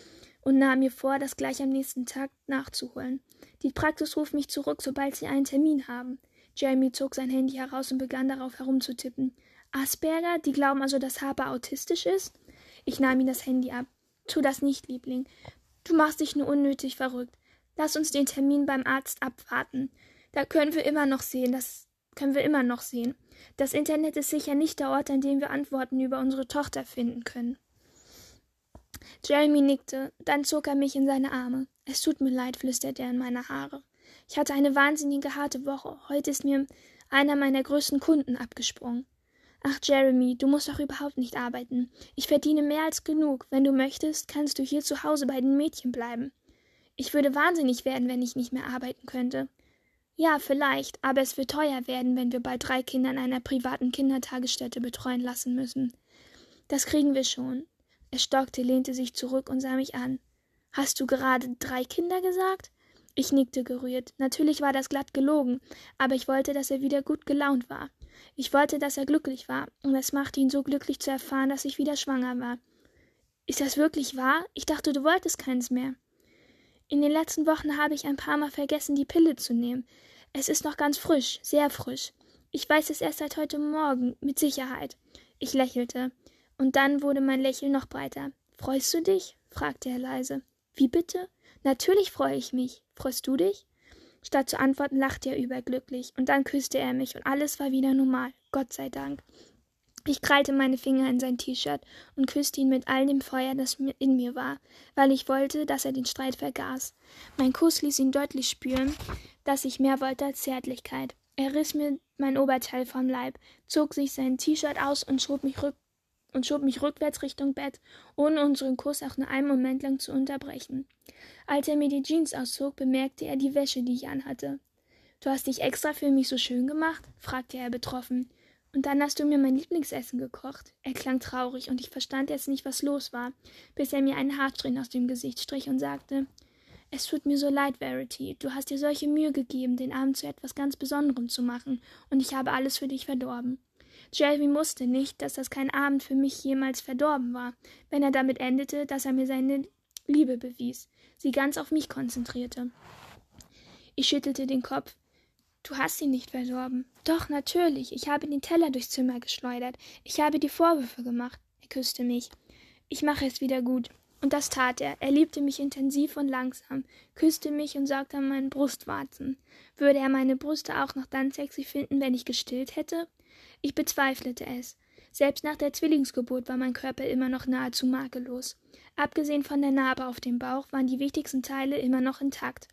und nahm mir vor, das gleich am nächsten Tag nachzuholen. Die Praxis ruft mich zurück, sobald sie einen Termin haben. Jamie zog sein Handy heraus und begann darauf herumzutippen. Asperger? Die glauben also, dass Harper autistisch ist? Ich nahm ihm das Handy ab. Tu das nicht, Liebling. Du machst dich nur unnötig verrückt. Lass uns den Termin beim Arzt abwarten. Da können wir immer noch sehen, das können wir immer noch sehen. Das Internet ist sicher nicht der Ort, an dem wir Antworten über unsere Tochter finden können. Jeremy nickte, dann zog er mich in seine Arme. Es tut mir leid, flüsterte er in meine Haare. Ich hatte eine wahnsinnige harte Woche. Heute ist mir einer meiner größten Kunden abgesprungen. Ach, Jeremy, du musst doch überhaupt nicht arbeiten. Ich verdiene mehr als genug. Wenn du möchtest, kannst du hier zu Hause bei den Mädchen bleiben. Ich würde wahnsinnig werden, wenn ich nicht mehr arbeiten könnte. Ja, vielleicht, aber es wird teuer werden, wenn wir bald drei Kinder in einer privaten Kindertagesstätte betreuen lassen müssen. Das kriegen wir schon. Er stockte, lehnte sich zurück und sah mich an. Hast du gerade drei Kinder gesagt? Ich nickte gerührt. Natürlich war das glatt gelogen, aber ich wollte, dass er wieder gut gelaunt war. Ich wollte, dass er glücklich war, und es machte ihn so glücklich zu erfahren, dass ich wieder schwanger war. Ist das wirklich wahr? Ich dachte, du wolltest keins mehr. In den letzten Wochen habe ich ein paar Mal vergessen, die Pille zu nehmen. Es ist noch ganz frisch, sehr frisch. Ich weiß es erst seit heute Morgen, mit Sicherheit. Ich lächelte, und dann wurde mein Lächeln noch breiter. Freust du dich? fragte er leise. Wie bitte? Natürlich freue ich mich. Freust du dich? Statt zu antworten, lachte er überglücklich, und dann küsste er mich, und alles war wieder normal. Gott sei Dank. Ich krallte meine Finger in sein T-Shirt und küsste ihn mit all dem Feuer, das in mir war, weil ich wollte, dass er den Streit vergaß. Mein Kuss ließ ihn deutlich spüren, dass ich mehr wollte als Zärtlichkeit. Er riss mir mein Oberteil vom Leib, zog sich sein T-Shirt aus und schob mich rück und schob mich rückwärts Richtung Bett, ohne unseren Kuss auch nur einen Moment lang zu unterbrechen. Als er mir die Jeans auszog, bemerkte er die Wäsche, die ich anhatte. Du hast dich extra für mich so schön gemacht? fragte er betroffen. Und dann hast du mir mein Lieblingsessen gekocht. Er klang traurig, und ich verstand jetzt nicht, was los war, bis er mir einen Haarsträhnen aus dem Gesicht strich und sagte Es tut mir so leid, Verity. Du hast dir solche Mühe gegeben, den Abend zu etwas ganz Besonderem zu machen, und ich habe alles für dich verdorben. Jeremy wusste nicht, dass das kein Abend für mich jemals verdorben war, wenn er damit endete, dass er mir seine Liebe bewies, sie ganz auf mich konzentrierte. Ich schüttelte den Kopf. Du hast ihn nicht verdorben. Doch, natürlich. Ich habe den Teller durchs Zimmer geschleudert. Ich habe die Vorwürfe gemacht. Er küsste mich. Ich mache es wieder gut. Und das tat er. Er liebte mich intensiv und langsam, küsste mich und saugte an meinen Brustwarzen. Würde er meine Brüste auch noch dann sexy finden, wenn ich gestillt hätte? Ich bezweifelte es. Selbst nach der Zwillingsgeburt war mein Körper immer noch nahezu makellos. Abgesehen von der Narbe auf dem Bauch waren die wichtigsten Teile immer noch intakt,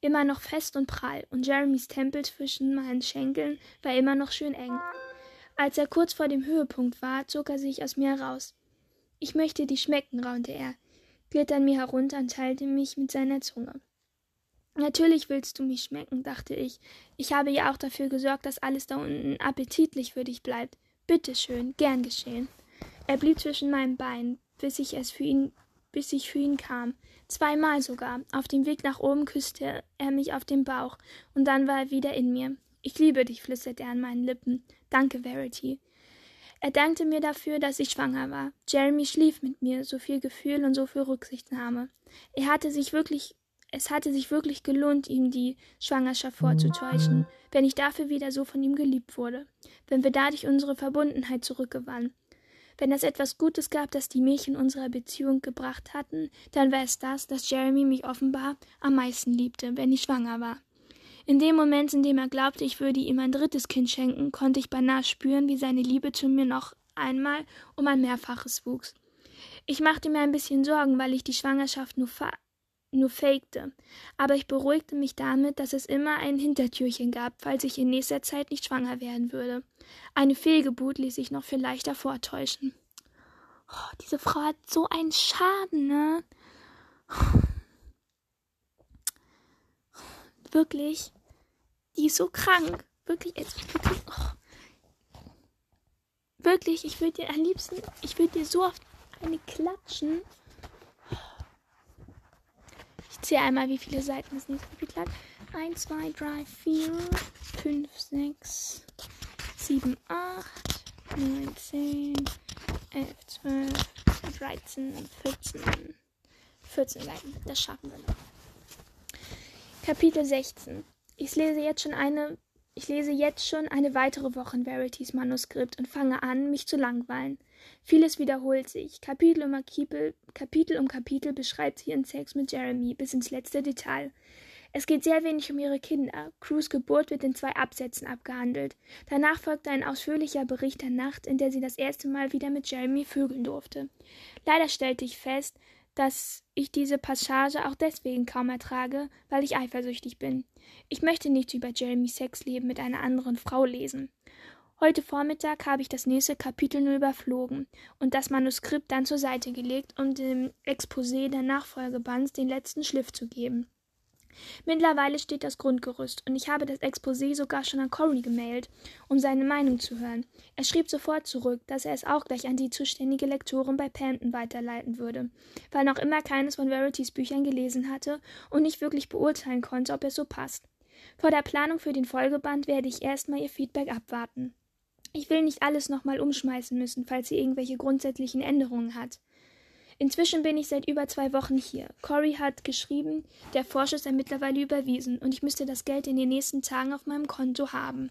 immer noch fest und prall, und Jeremys Tempel zwischen meinen Schenkeln war immer noch schön eng. Als er kurz vor dem Höhepunkt war, zog er sich aus mir heraus. Ich möchte dich schmecken, raunte er, glitt an mir herunter und teilte mich mit seiner Zunge. Natürlich willst du mich schmecken, dachte ich. Ich habe ja auch dafür gesorgt, dass alles da unten appetitlich für dich bleibt. Bitte schön, gern geschehen. Er blieb zwischen meinen Beinen, bis ich es für ihn, bis ich für ihn kam. Zweimal sogar. Auf dem Weg nach oben küsste er mich auf den Bauch, und dann war er wieder in mir. Ich liebe dich, flüsterte er an meinen Lippen. Danke, Verity. Er dankte mir dafür, dass ich schwanger war. Jeremy schlief mit mir, so viel Gefühl und so viel Rücksichtnahme. Er hatte sich wirklich es hatte sich wirklich gelohnt, ihm die Schwangerschaft vorzutäuschen, wenn ich dafür wieder so von ihm geliebt wurde, wenn wir dadurch unsere Verbundenheit zurückgewannen. Wenn es etwas Gutes gab, das die Mädchen unserer Beziehung gebracht hatten, dann war es das, dass Jeremy mich offenbar am meisten liebte, wenn ich schwanger war. In dem Moment, in dem er glaubte, ich würde ihm ein drittes Kind schenken, konnte ich beinahe spüren, wie seine Liebe zu mir noch einmal um ein Mehrfaches wuchs. Ich machte mir ein bisschen Sorgen, weil ich die Schwangerschaft nur nur fakte. Aber ich beruhigte mich damit, dass es immer ein Hintertürchen gab, falls ich in nächster Zeit nicht schwanger werden würde. Eine Fehlgeburt ließ sich noch viel leichter vortäuschen. Oh, diese Frau hat so einen Schaden, ne? Wirklich. Die ist so krank. Wirklich, jetzt wirklich. Oh. Wirklich, ich würde dir am liebsten, ich würde dir so oft eine klatschen. Ich zähle einmal, wie viele Seiten das nächste Kapitel hat. 1, 2, 3, 4, 5, 6, 7, 8, 9, 10, 11, 12, 13, 14. 14 Seiten. Das schaffen wir noch. Kapitel 16. Ich lese jetzt schon eine ich lese jetzt schon eine weitere Woche in Verities Manuskript und fange an, mich zu langweilen. Vieles wiederholt sich. Kapitel um Kapitel, Kapitel, um Kapitel beschreibt sie ihren Sex mit Jeremy bis ins letzte Detail. Es geht sehr wenig um ihre Kinder. Crews Geburt wird in zwei Absätzen abgehandelt. Danach folgt ein ausführlicher Bericht der Nacht, in der sie das erste Mal wieder mit Jeremy vögeln durfte. Leider stellte ich fest, dass ich diese Passage auch deswegen kaum ertrage, weil ich eifersüchtig bin. Ich möchte nichts über Jeremys Sexleben mit einer anderen Frau lesen. Heute Vormittag habe ich das nächste Kapitel nur überflogen und das Manuskript dann zur Seite gelegt, um dem Exposé der Nachfolgebands den letzten Schliff zu geben. Mittlerweile steht das Grundgerüst und ich habe das Exposé sogar schon an Cory gemailt, um seine Meinung zu hören. Er schrieb sofort zurück, dass er es auch gleich an die zuständige Lektorin bei Panton weiterleiten würde, weil noch immer keines von Verities Büchern gelesen hatte und nicht wirklich beurteilen konnte, ob es so passt. Vor der Planung für den Folgeband werde ich erstmal ihr Feedback abwarten. Ich will nicht alles nochmal umschmeißen müssen, falls sie irgendwelche grundsätzlichen Änderungen hat. Inzwischen bin ich seit über zwei Wochen hier. Cory hat geschrieben, der Vorschuss sei mittlerweile überwiesen und ich müsste das Geld in den nächsten Tagen auf meinem Konto haben.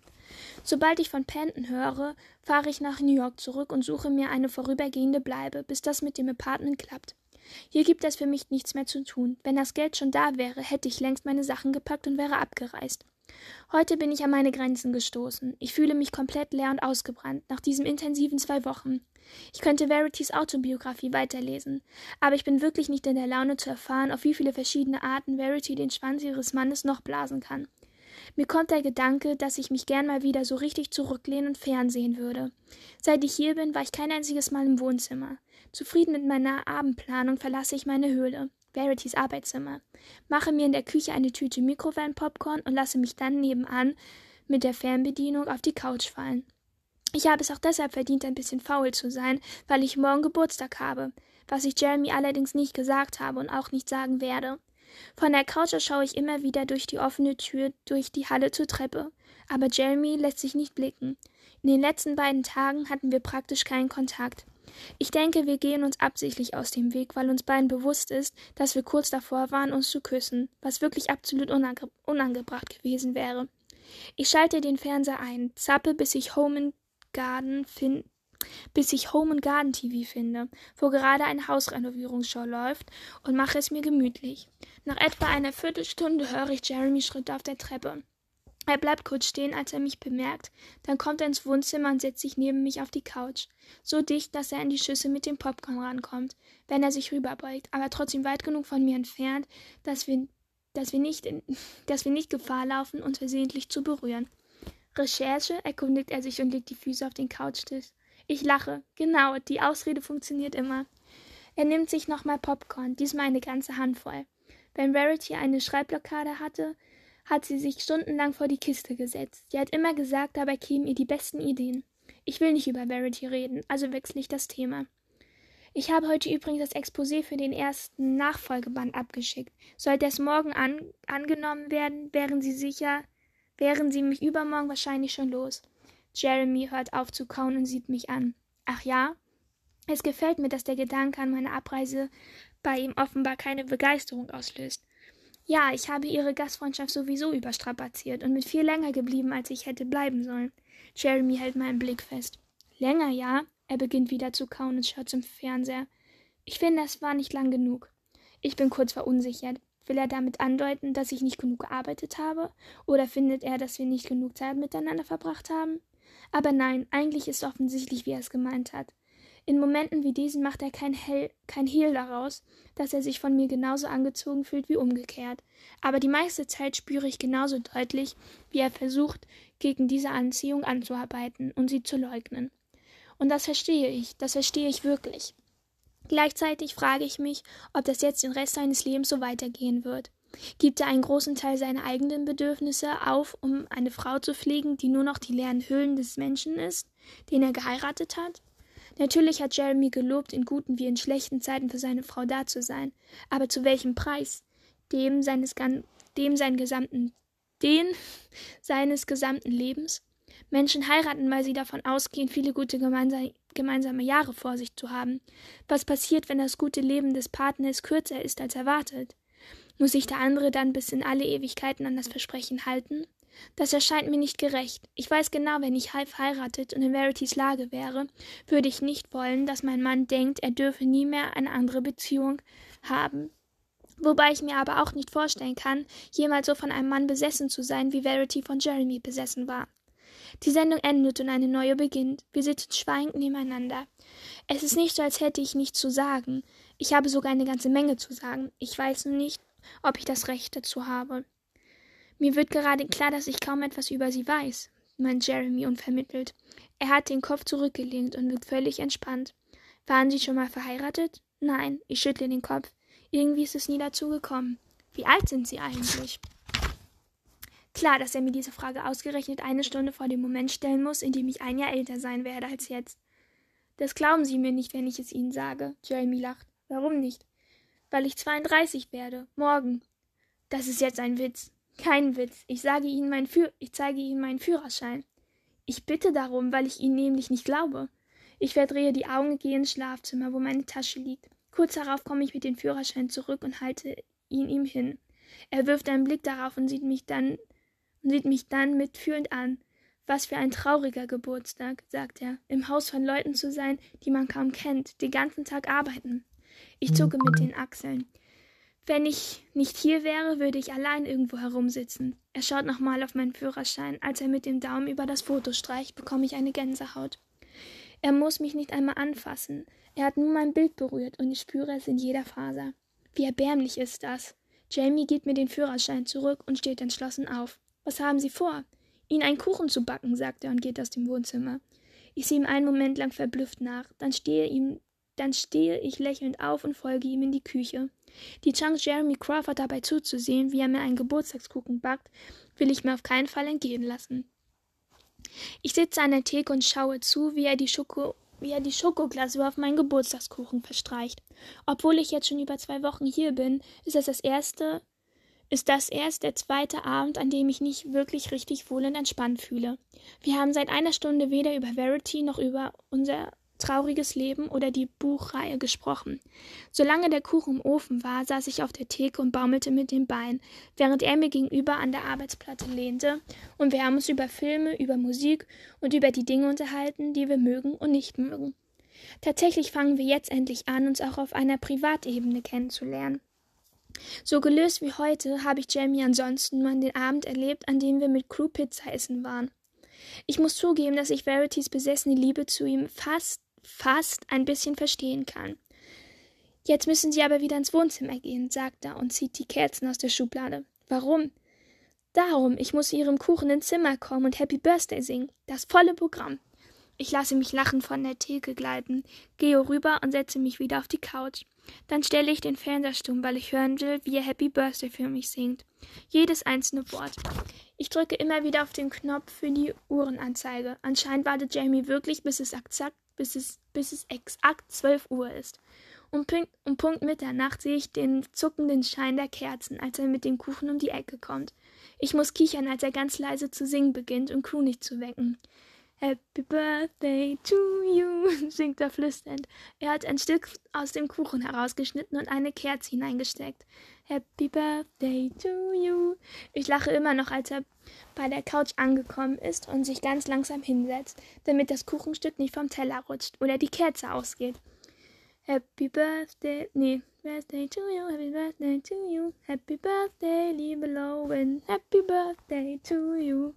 Sobald ich von Panton höre, fahre ich nach New York zurück und suche mir eine vorübergehende Bleibe, bis das mit dem Apartment klappt. Hier gibt es für mich nichts mehr zu tun. Wenn das Geld schon da wäre, hätte ich längst meine Sachen gepackt und wäre abgereist. Heute bin ich an meine Grenzen gestoßen. Ich fühle mich komplett leer und ausgebrannt nach diesen intensiven zwei Wochen. Ich könnte Verities Autobiografie weiterlesen, aber ich bin wirklich nicht in der Laune zu erfahren, auf wie viele verschiedene Arten Verity den Schwanz ihres Mannes noch blasen kann. Mir kommt der Gedanke, dass ich mich gern mal wieder so richtig zurücklehnen und fernsehen würde. Seit ich hier bin, war ich kein einziges Mal im Wohnzimmer. Zufrieden mit meiner Abendplanung verlasse ich meine Höhle. Verities Arbeitszimmer, mache mir in der Küche eine Tüte Mikrowellenpopcorn und lasse mich dann nebenan mit der Fernbedienung auf die Couch fallen. Ich habe es auch deshalb verdient, ein bisschen faul zu sein, weil ich morgen Geburtstag habe, was ich Jeremy allerdings nicht gesagt habe und auch nicht sagen werde. Von der Couch schaue ich immer wieder durch die offene Tür durch die Halle zur Treppe, aber Jeremy lässt sich nicht blicken. In den letzten beiden Tagen hatten wir praktisch keinen Kontakt. Ich denke, wir gehen uns absichtlich aus dem Weg, weil uns beiden bewusst ist, dass wir kurz davor waren, uns zu küssen, was wirklich absolut unange unangebracht gewesen wäre. Ich schalte den Fernseher ein, zappe, bis ich Home and Garden finde bis ich Home and Garden TV finde, wo gerade eine Hausrenovierungsshow läuft, und mache es mir gemütlich. Nach etwa einer Viertelstunde höre ich Jeremy Schritte auf der Treppe. Er bleibt kurz stehen, als er mich bemerkt. Dann kommt er ins Wohnzimmer und setzt sich neben mich auf die Couch. So dicht, dass er an die Schüssel mit dem Popcorn rankommt, wenn er sich rüberbeugt, aber trotzdem weit genug von mir entfernt, dass wir, dass wir, nicht, in, dass wir nicht Gefahr laufen, uns versehentlich zu berühren. Recherche, erkundigt er sich und legt die Füße auf den Couchtisch. Ich lache. Genau, die Ausrede funktioniert immer. Er nimmt sich nochmal Popcorn, diesmal eine ganze Handvoll. Wenn Rarity eine Schreibblockade hatte, hat sie sich stundenlang vor die Kiste gesetzt. Sie hat immer gesagt, dabei kämen ihr die besten Ideen. Ich will nicht über Verity reden, also wechsle ich das Thema. Ich habe heute übrigens das Exposé für den ersten Nachfolgeband abgeschickt. Sollte es morgen an, angenommen werden, wären sie sicher, wären sie mich übermorgen wahrscheinlich schon los. Jeremy hört auf zu kauen und sieht mich an. Ach ja? Es gefällt mir, dass der Gedanke an meine Abreise bei ihm offenbar keine Begeisterung auslöst. Ja, ich habe ihre Gastfreundschaft sowieso überstrapaziert und mit viel länger geblieben, als ich hätte bleiben sollen. Jeremy hält meinen Blick fest. Länger, ja? Er beginnt wieder zu kauen und schaut zum Fernseher. Ich finde, es war nicht lang genug. Ich bin kurz verunsichert. Will er damit andeuten, dass ich nicht genug gearbeitet habe? Oder findet er, dass wir nicht genug Zeit miteinander verbracht haben? Aber nein, eigentlich ist offensichtlich, wie er es gemeint hat. In Momenten wie diesen macht er kein, Hell, kein Hehl daraus, dass er sich von mir genauso angezogen fühlt wie umgekehrt. Aber die meiste Zeit spüre ich genauso deutlich, wie er versucht, gegen diese Anziehung anzuarbeiten und sie zu leugnen. Und das verstehe ich, das verstehe ich wirklich. Gleichzeitig frage ich mich, ob das jetzt den Rest seines Lebens so weitergehen wird. Gibt er einen großen Teil seiner eigenen Bedürfnisse auf, um eine Frau zu pflegen, die nur noch die leeren Hüllen des Menschen ist, den er geheiratet hat? Natürlich hat Jeremy gelobt, in guten wie in schlechten Zeiten für seine Frau da zu sein. Aber zu welchem Preis? Dem seines, dem seinen gesamten, den seines gesamten Lebens? Menschen heiraten, weil sie davon ausgehen, viele gute gemeinsame Jahre vor sich zu haben. Was passiert, wenn das gute Leben des Partners kürzer ist als erwartet? Muss sich der andere dann bis in alle Ewigkeiten an das Versprechen halten? Das erscheint mir nicht gerecht. Ich weiß genau, wenn ich halb heiratet und in Verities Lage wäre, würde ich nicht wollen, dass mein Mann denkt, er dürfe nie mehr eine andere Beziehung haben. Wobei ich mir aber auch nicht vorstellen kann, jemals so von einem Mann besessen zu sein, wie Verity von Jeremy besessen war. Die Sendung endet und eine neue beginnt. Wir sitzen schweigend nebeneinander. Es ist nicht so, als hätte ich nichts zu sagen. Ich habe sogar eine ganze Menge zu sagen. Ich weiß nur nicht, ob ich das Recht dazu habe. Mir wird gerade klar, dass ich kaum etwas über sie weiß, meint Jeremy unvermittelt. Er hat den Kopf zurückgelehnt und wirkt völlig entspannt. Waren Sie schon mal verheiratet? Nein, ich schüttle den Kopf. Irgendwie ist es nie dazu gekommen. Wie alt sind Sie eigentlich? Klar, dass er mir diese Frage ausgerechnet eine Stunde vor dem Moment stellen muss, in dem ich ein Jahr älter sein werde als jetzt. Das glauben Sie mir nicht, wenn ich es Ihnen sage. Jeremy lacht. Warum nicht? Weil ich 32 werde. Morgen. Das ist jetzt ein Witz. Kein Witz. Ich sage Ihnen mein Führ ich zeige Ihnen meinen Führerschein. Ich bitte darum, weil ich Ihnen nämlich nicht glaube. Ich verdrehe die Augen, gehe ins Schlafzimmer, wo meine Tasche liegt. Kurz darauf komme ich mit dem Führerschein zurück und halte ihn ihm hin. Er wirft einen Blick darauf und sieht mich dann und sieht mich dann mitfühlend an. Was für ein trauriger Geburtstag, sagt er, im Haus von Leuten zu sein, die man kaum kennt, den ganzen Tag arbeiten. Ich zucke mit den Achseln. Wenn ich nicht hier wäre, würde ich allein irgendwo herumsitzen. Er schaut nochmal auf meinen Führerschein. Als er mit dem Daumen über das Foto streicht, bekomme ich eine Gänsehaut. Er muss mich nicht einmal anfassen. Er hat nur mein Bild berührt und ich spüre es in jeder Faser. Wie erbärmlich ist das? Jamie gibt mir den Führerschein zurück und steht entschlossen auf. Was haben Sie vor? Ihnen einen Kuchen zu backen, sagt er und geht aus dem Wohnzimmer. Ich sehe ihm einen Moment lang verblüfft nach, dann stehe, ihm, dann stehe ich lächelnd auf und folge ihm in die Küche. Die Chance, Jeremy Crawford dabei zuzusehen, wie er mir einen Geburtstagskuchen backt, will ich mir auf keinen Fall entgehen lassen. Ich sitze an der Theke und schaue zu, wie er die Schoko wie er die Schokoglasur auf meinen Geburtstagskuchen verstreicht. Obwohl ich jetzt schon über zwei Wochen hier bin, ist das das erste ist das erst der zweite Abend, an dem ich mich wirklich richtig wohl und entspannt fühle. Wir haben seit einer Stunde weder über Verity noch über unser trauriges Leben oder die Buchreihe gesprochen. Solange der Kuchen im Ofen war, saß ich auf der Theke und baumelte mit dem Bein, während er mir gegenüber an der Arbeitsplatte lehnte, und wir haben uns über Filme, über Musik und über die Dinge unterhalten, die wir mögen und nicht mögen. Tatsächlich fangen wir jetzt endlich an, uns auch auf einer Privatebene kennenzulernen. So gelöst wie heute habe ich Jamie ansonsten nur an den Abend erlebt, an dem wir mit Crew Pizza essen waren. Ich muss zugeben, dass ich Verities besessene Liebe zu ihm fast, fast ein bisschen verstehen kann. Jetzt müssen Sie aber wieder ins Wohnzimmer gehen, sagt er und zieht die Kerzen aus der Schublade. Warum? Darum, ich muss Ihrem Kuchen ins Zimmer kommen und Happy Birthday singen. Das volle Programm. Ich lasse mich lachend von der Theke gleiten, gehe rüber und setze mich wieder auf die Couch. Dann stelle ich den Fernseher stumm, weil ich hören will, wie er Happy Birthday für mich singt. Jedes einzelne Wort. Ich drücke immer wieder auf den Knopf für die Uhrenanzeige. Anscheinend wartet Jamie wirklich, bis es exakt, bis es, bis es exakt 12 Uhr ist. Um, Punkt, um Punkt Mitternacht sehe ich den zuckenden Schein der Kerzen, als er mit dem Kuchen um die Ecke kommt. Ich muss kichern, als er ganz leise zu singen beginnt, um Crew nicht zu wecken. Happy Birthday to you, singt er flüsternd. Er hat ein Stück aus dem Kuchen herausgeschnitten und eine Kerze hineingesteckt. Happy Birthday to you. Ich lache immer noch, als er bei der Couch angekommen ist und sich ganz langsam hinsetzt, damit das Kuchenstück nicht vom Teller rutscht oder die Kerze ausgeht. Happy Birthday, nee, Birthday to you, Happy Birthday to you, Happy Birthday, liebe Lowen, Happy Birthday to you.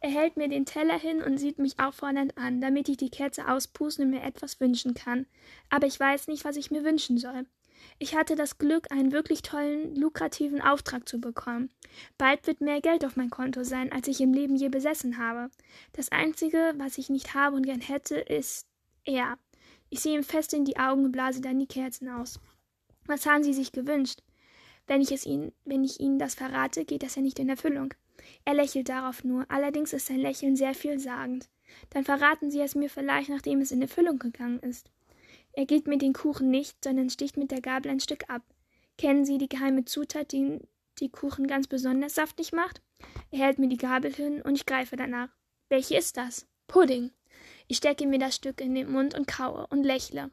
Er hält mir den Teller hin und sieht mich auffordernd an, damit ich die Kerze auspusten und mir etwas wünschen kann. Aber ich weiß nicht, was ich mir wünschen soll. Ich hatte das Glück, einen wirklich tollen, lukrativen Auftrag zu bekommen. Bald wird mehr Geld auf mein Konto sein, als ich im Leben je besessen habe. Das Einzige, was ich nicht habe und gern hätte, ist er. Ich sehe ihm fest in die Augen und blase dann die Kerzen aus. Was haben Sie sich gewünscht? Wenn ich es Ihnen, wenn ich Ihnen das verrate, geht das ja nicht in Erfüllung. Er lächelt darauf nur, allerdings ist sein Lächeln sehr vielsagend. Dann verraten Sie es mir vielleicht, nachdem es in Erfüllung gegangen ist. Er gibt mir den Kuchen nicht, sondern sticht mit der Gabel ein Stück ab. Kennen Sie die geheime Zutat, die die Kuchen ganz besonders saftig macht? Er hält mir die Gabel hin und ich greife danach. Welche ist das? Pudding. Ich stecke mir das Stück in den Mund und kaue und lächle.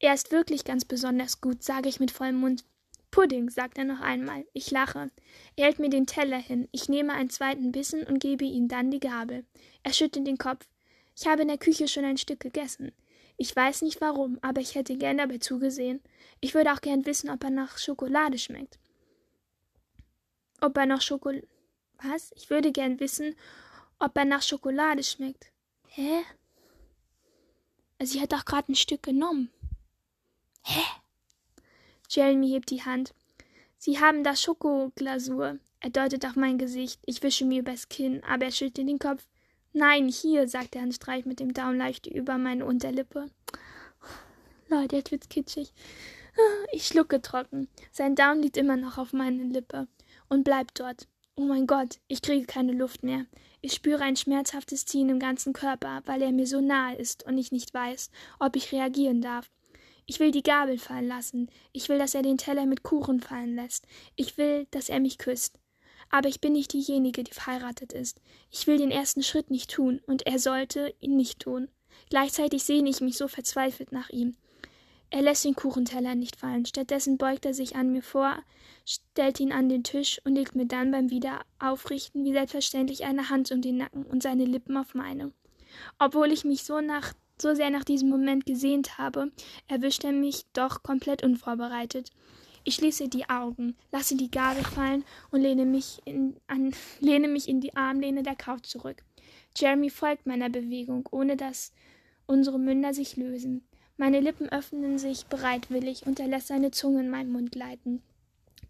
Er ist wirklich ganz besonders gut, sage ich mit vollem Mund. Pudding, sagt er noch einmal. Ich lache. Er hält mir den Teller hin. Ich nehme einen zweiten Bissen und gebe ihm dann die Gabel. Er schüttelt den Kopf. Ich habe in der Küche schon ein Stück gegessen. Ich weiß nicht warum, aber ich hätte gern dabei zugesehen. Ich würde auch gern wissen, ob er nach Schokolade schmeckt. Ob er nach Schokolade. Was? Ich würde gern wissen, ob er nach Schokolade schmeckt. Hä? Also, ich hätte auch gerade ein Stück genommen. Hä? Jeremy hebt die Hand. Sie haben da Schokoglasur. Er deutet auf mein Gesicht. Ich wische mir übers Kinn, aber er schüttelt den Kopf. Nein, hier, sagt er und streicht mit dem Daumen leicht über meine Unterlippe. Leute, jetzt wird's kitschig. Ich schlucke trocken. Sein Daumen liegt immer noch auf meiner Lippe und bleibt dort. Oh mein Gott, ich kriege keine Luft mehr. Ich spüre ein schmerzhaftes Ziehen im ganzen Körper, weil er mir so nahe ist und ich nicht weiß, ob ich reagieren darf. Ich will die Gabel fallen lassen. Ich will, dass er den Teller mit Kuchen fallen lässt. Ich will, dass er mich küsst. Aber ich bin nicht diejenige, die verheiratet ist. Ich will den ersten Schritt nicht tun, und er sollte ihn nicht tun. Gleichzeitig sehne ich mich so verzweifelt nach ihm. Er lässt den Kuchenteller nicht fallen. Stattdessen beugt er sich an mir vor, stellt ihn an den Tisch und legt mir dann beim Wiederaufrichten wie selbstverständlich eine Hand um den Nacken und seine Lippen auf meine. Obwohl ich mich so nach so sehr nach diesem Moment gesehnt habe, erwischt er mich doch komplett unvorbereitet. Ich schließe die Augen, lasse die Gabel fallen und lehne mich in, an, lehne mich in die Armlehne der Couch zurück. Jeremy folgt meiner Bewegung, ohne dass unsere Münder sich lösen. Meine Lippen öffnen sich bereitwillig und er lässt seine Zunge in meinen Mund gleiten.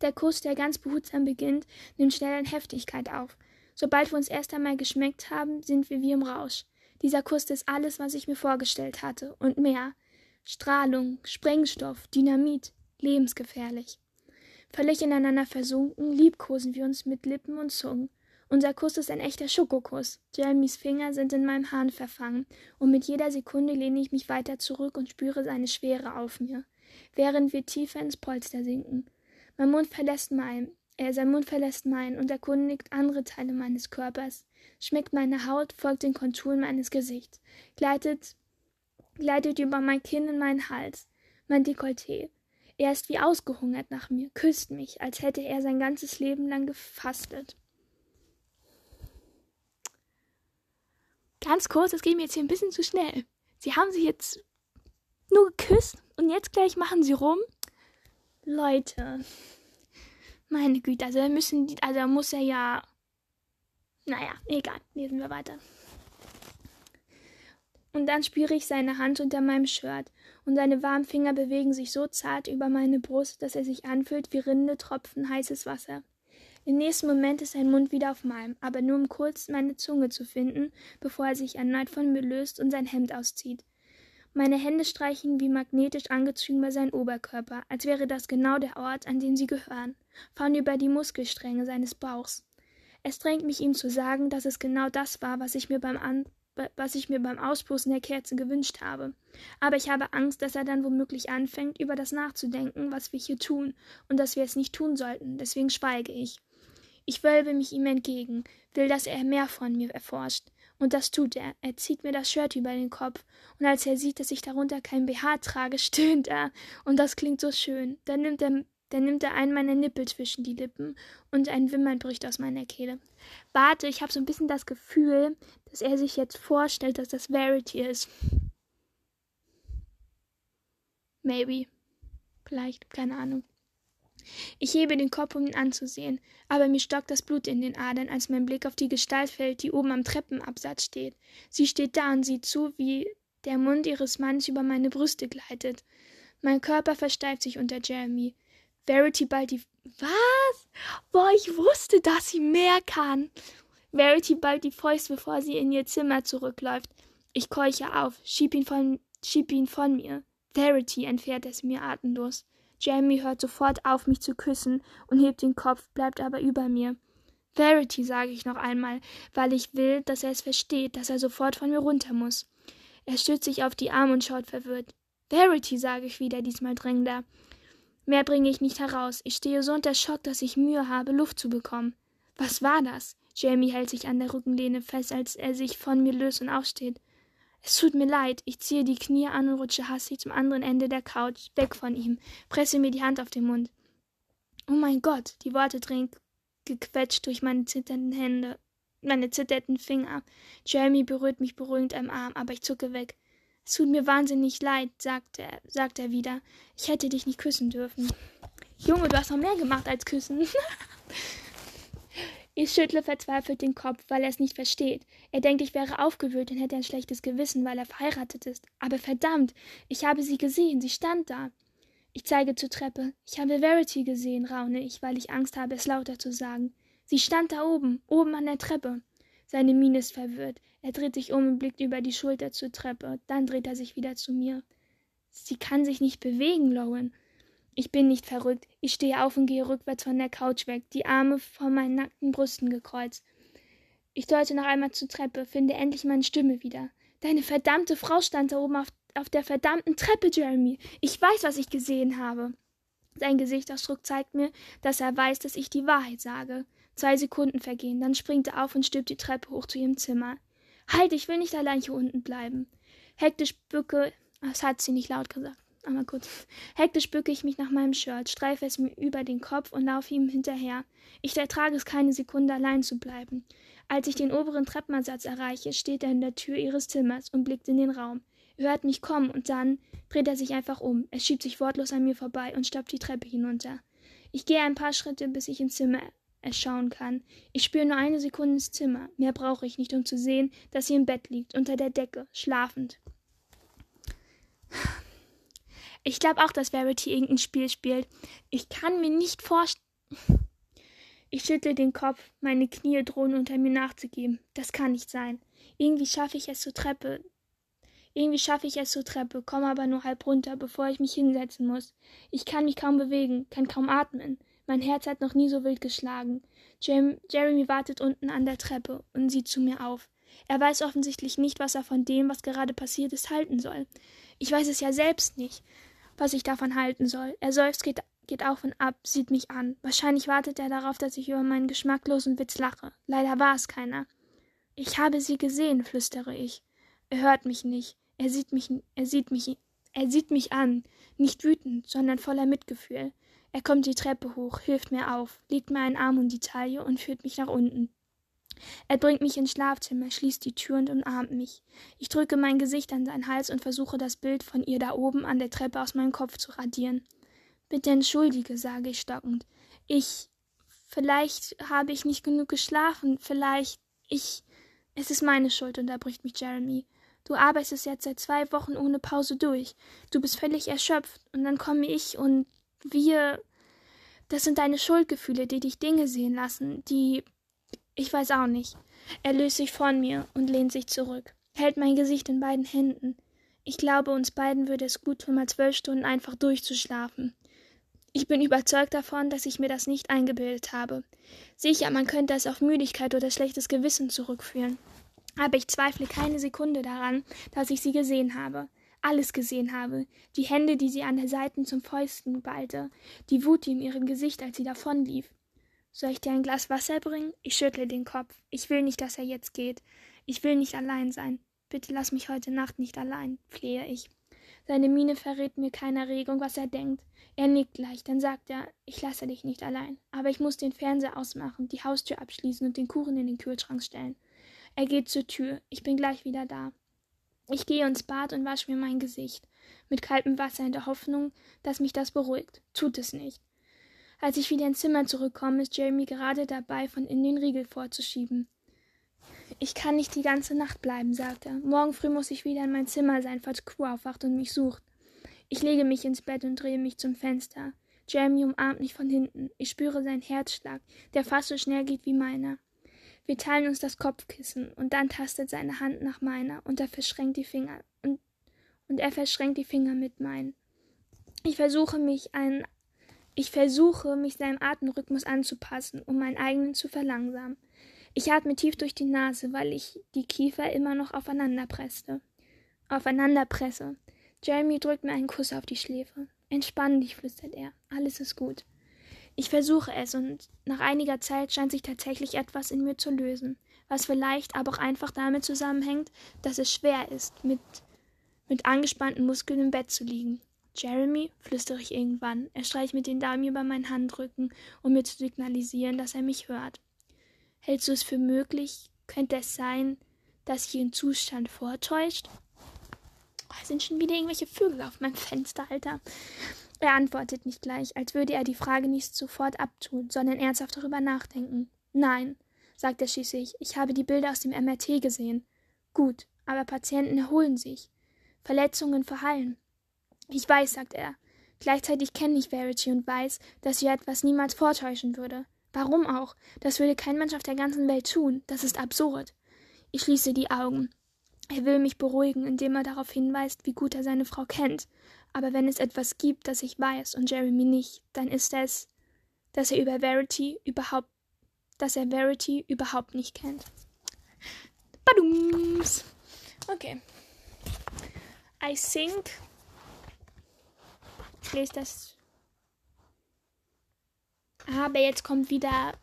Der Kuss, der ganz behutsam beginnt, nimmt schnell an Heftigkeit auf. Sobald wir uns erst einmal geschmeckt haben, sind wir wie im Rausch. Dieser Kuss ist alles, was ich mir vorgestellt hatte, und mehr. Strahlung, Sprengstoff, Dynamit, lebensgefährlich. Völlig ineinander versunken, liebkosen wir uns mit Lippen und Zungen. Unser Kuss ist ein echter Schokokuss. Jeremys Finger sind in meinem Hahn verfangen, und mit jeder Sekunde lehne ich mich weiter zurück und spüre seine Schwere auf mir, während wir tiefer ins Polster sinken. Mein Mund verlässt mein, äh, sein Mund verlässt meinen und erkundigt andere Teile meines Körpers, schmeckt meine Haut, folgt den Konturen meines Gesichts, gleitet, gleitet über mein Kinn in meinen Hals, mein Dekolleté. Er ist wie ausgehungert nach mir, küsst mich, als hätte er sein ganzes Leben lang gefastet. Ganz kurz, es geht mir jetzt hier ein bisschen zu schnell. Sie haben sich jetzt nur geküsst und jetzt gleich machen sie rum. Leute. Meine Güte, also müssen die, also muss er ja. Naja, egal, lesen wir weiter. Und dann spüre ich seine Hand unter meinem Shirt, und seine warmen Finger bewegen sich so zart über meine Brust, dass er sich anfühlt wie rinnende Tropfen heißes Wasser. Im nächsten Moment ist sein Mund wieder auf meinem, aber nur um kurz meine Zunge zu finden, bevor er sich erneut von mir löst und sein Hemd auszieht. Meine Hände streichen wie magnetisch angezogen über seinen Oberkörper, als wäre das genau der Ort, an den sie gehören, fahren über die Muskelstränge seines Bauchs. Es drängt mich ihm zu sagen, dass es genau das war, was ich mir beim An was ich mir beim Auspusten der Kerze gewünscht habe. Aber ich habe Angst, dass er dann womöglich anfängt, über das nachzudenken, was wir hier tun, und dass wir es nicht tun sollten, deswegen schweige ich. Ich wölbe mich ihm entgegen, will, dass er mehr von mir erforscht. Und das tut er. Er zieht mir das Shirt über den Kopf. Und als er sieht, dass ich darunter kein BH trage, stöhnt er. Und das klingt so schön. Dann nimmt er, dann nimmt er einen meiner Nippel zwischen die Lippen und ein Wimmern bricht aus meiner Kehle. Warte, ich habe so ein bisschen das Gefühl, dass er sich jetzt vorstellt, dass das Verity ist. Maybe. Vielleicht, keine Ahnung. Ich hebe den Kopf, um ihn anzusehen, aber mir stockt das Blut in den Adern, als mein Blick auf die Gestalt fällt, die oben am Treppenabsatz steht. Sie steht da und sieht zu, wie der Mund ihres Mannes über meine Brüste gleitet. Mein Körper versteift sich unter Jeremy. Verity ballt die. Was? Boah, ich wusste, dass sie mehr kann. Verity ballt die Fäuste, bevor sie in ihr Zimmer zurückläuft. Ich keuche auf, schieb ihn von, schieb ihn von mir. Verity entfährt es mir atemlos. Jamie hört sofort auf, mich zu küssen und hebt den Kopf, bleibt aber über mir. Verity, sage ich noch einmal, weil ich will, dass er es versteht, dass er sofort von mir runter muss. Er stützt sich auf die Arme und schaut verwirrt. Verity, sage ich wieder, diesmal drängender. Mehr bringe ich nicht heraus. Ich stehe so unter Schock, dass ich Mühe habe, Luft zu bekommen. Was war das? Jamie hält sich an der Rückenlehne fest, als er sich von mir löst und aufsteht. Es tut mir leid. Ich ziehe die Knie an und rutsche hastig zum anderen Ende der Couch, weg von ihm, presse mir die Hand auf den Mund. Oh mein Gott, die Worte dringen gequetscht durch meine zitternden Hände, meine zitternden Finger. Jeremy berührt mich beruhigend am Arm, aber ich zucke weg. Es tut mir wahnsinnig leid, sagt er, sagt er wieder. Ich hätte dich nicht küssen dürfen. Junge, du hast noch mehr gemacht als küssen. Ich schüttle verzweifelt den Kopf, weil er es nicht versteht. Er denkt, ich wäre aufgewühlt und hätte ein schlechtes Gewissen, weil er verheiratet ist. Aber verdammt, ich habe sie gesehen, sie stand da. Ich zeige zur Treppe. Ich habe Verity gesehen, raune ich, weil ich Angst habe, es lauter zu sagen. Sie stand da oben, oben an der Treppe. Seine Miene ist verwirrt. Er dreht sich um und blickt über die Schulter zur Treppe. Dann dreht er sich wieder zu mir. Sie kann sich nicht bewegen, Lowen. Ich bin nicht verrückt. Ich stehe auf und gehe rückwärts von der Couch weg, die Arme vor meinen nackten Brüsten gekreuzt. Ich deute noch einmal zur Treppe, finde endlich meine Stimme wieder. Deine verdammte Frau stand da oben auf, auf der verdammten Treppe, Jeremy. Ich weiß, was ich gesehen habe. Sein Gesichtsausdruck zeigt mir, dass er weiß, dass ich die Wahrheit sage. Zwei Sekunden vergehen, dann springt er auf und stülpt die Treppe hoch zu ihrem Zimmer. Halt, ich will nicht allein hier unten bleiben. Hektisch bücke, das hat sie nicht laut gesagt, aber kurz. Hektisch bücke ich mich nach meinem Shirt, streife es mir über den Kopf und laufe ihm hinterher. Ich ertrage es keine Sekunde allein zu bleiben. Als ich den oberen Treppenansatz erreiche, steht er in der Tür ihres Zimmers und blickt in den Raum. Er hört mich kommen und dann dreht er sich einfach um. Er schiebt sich wortlos an mir vorbei und stapft die Treppe hinunter. Ich gehe ein paar Schritte, bis ich ins Zimmer erschauen kann. Ich spüre nur eine Sekunde ins Zimmer. Mehr brauche ich nicht, um zu sehen, dass sie im Bett liegt, unter der Decke, schlafend. Ich glaube auch, dass Verity irgendein Spiel spielt. Ich kann mir nicht vorstellen. Ich schüttle den Kopf, meine Knie drohen unter mir nachzugeben. Das kann nicht sein. Irgendwie schaffe ich es zur Treppe. Irgendwie schaffe ich es zur Treppe, komme aber nur halb runter, bevor ich mich hinsetzen muss. Ich kann mich kaum bewegen, kann kaum atmen. Mein Herz hat noch nie so wild geschlagen. Jeremy wartet unten an der Treppe und sieht zu mir auf. Er weiß offensichtlich nicht, was er von dem, was gerade passiert ist, halten soll. Ich weiß es ja selbst nicht, was ich davon halten soll. Er seufzt, geht, geht auf und ab, sieht mich an. Wahrscheinlich wartet er darauf, dass ich über meinen geschmacklosen Witz lache. Leider war es keiner. Ich habe sie gesehen, flüstere ich. Er hört mich nicht. Er sieht mich, er sieht mich, er sieht mich an. Nicht wütend, sondern voller Mitgefühl. Er kommt die Treppe hoch, hilft mir auf, legt mir einen Arm um die Taille und führt mich nach unten. Er bringt mich ins Schlafzimmer, schließt die Tür und umarmt mich. Ich drücke mein Gesicht an seinen Hals und versuche das Bild von ihr da oben an der Treppe aus meinem Kopf zu radieren. Bitte entschuldige, sage ich stockend. Ich. Vielleicht habe ich nicht genug geschlafen, vielleicht. Ich. Es ist meine Schuld, unterbricht mich Jeremy. Du arbeitest jetzt seit zwei Wochen ohne Pause durch. Du bist völlig erschöpft, und dann komme ich und wir. Das sind deine Schuldgefühle, die dich Dinge sehen lassen, die. Ich weiß auch nicht. Er löst sich von mir und lehnt sich zurück, hält mein Gesicht in beiden Händen. Ich glaube, uns beiden würde es gut tun, mal zwölf Stunden einfach durchzuschlafen. Ich bin überzeugt davon, dass ich mir das nicht eingebildet habe. Sicher, man könnte es auf Müdigkeit oder schlechtes Gewissen zurückführen. Aber ich zweifle keine Sekunde daran, dass ich sie gesehen habe alles gesehen habe, die Hände, die sie an der Seiten zum Fäusten ballte, die Wut in ihrem Gesicht, als sie davonlief. Soll ich dir ein Glas Wasser bringen? Ich schüttle den Kopf. Ich will nicht, dass er jetzt geht. Ich will nicht allein sein. Bitte lass mich heute Nacht nicht allein, flehe ich. Seine Miene verrät mir keine Erregung, was er denkt. Er nickt leicht, dann sagt er, ich lasse dich nicht allein. Aber ich muss den Fernseher ausmachen, die Haustür abschließen und den Kuchen in den Kühlschrank stellen. Er geht zur Tür. Ich bin gleich wieder da. Ich gehe ins Bad und wasche mir mein Gesicht, mit kaltem Wasser in der Hoffnung, dass mich das beruhigt. Tut es nicht. Als ich wieder ins Zimmer zurückkomme, ist Jeremy gerade dabei, von innen den Riegel vorzuschieben. Ich kann nicht die ganze Nacht bleiben, sagt er. Morgen früh muss ich wieder in mein Zimmer sein, falls Crew aufwacht und mich sucht. Ich lege mich ins Bett und drehe mich zum Fenster. Jeremy umarmt mich von hinten. Ich spüre seinen Herzschlag, der fast so schnell geht wie meiner. Wir teilen uns das Kopfkissen und dann tastet seine Hand nach meiner und er verschränkt die Finger und, und er verschränkt die Finger mit meinen. Ich versuche mich ein ich versuche, mich seinem Atemrhythmus anzupassen, um meinen eigenen zu verlangsamen. Ich atme tief durch die Nase, weil ich die Kiefer immer noch aufeinander presste. Aufeinander presse. Jeremy drückt mir einen Kuss auf die Schläfe. Entspann dich, flüstert er. Alles ist gut. Ich versuche es und nach einiger Zeit scheint sich tatsächlich etwas in mir zu lösen, was vielleicht aber auch einfach damit zusammenhängt, dass es schwer ist, mit, mit angespannten Muskeln im Bett zu liegen. Jeremy, flüstere ich irgendwann. Er streicht mit den Daumen über meinen Handrücken, um mir zu signalisieren, dass er mich hört. Hältst du es für möglich? Könnte es sein, dass ich ihren Zustand vortäuscht? Oh, sind schon wieder irgendwelche Vögel auf meinem Fenster, Alter. Er antwortet nicht gleich, als würde er die Frage nicht sofort abtun, sondern ernsthaft darüber nachdenken. Nein, sagt er schließlich, ich habe die Bilder aus dem MRT gesehen. Gut, aber Patienten erholen sich. Verletzungen verheilen. Ich weiß, sagt er. Gleichzeitig kenne ich Verity und weiß, dass sie etwas niemals vortäuschen würde. Warum auch? Das würde kein Mensch auf der ganzen Welt tun. Das ist absurd. Ich schließe die Augen. Er will mich beruhigen, indem er darauf hinweist, wie gut er seine Frau kennt. Aber wenn es etwas gibt, das ich weiß und Jeremy nicht, dann ist es, dass er über Verity überhaupt, dass er Verity überhaupt nicht kennt. Badums. Okay. I think. Ich lese das. Aber jetzt kommt wieder.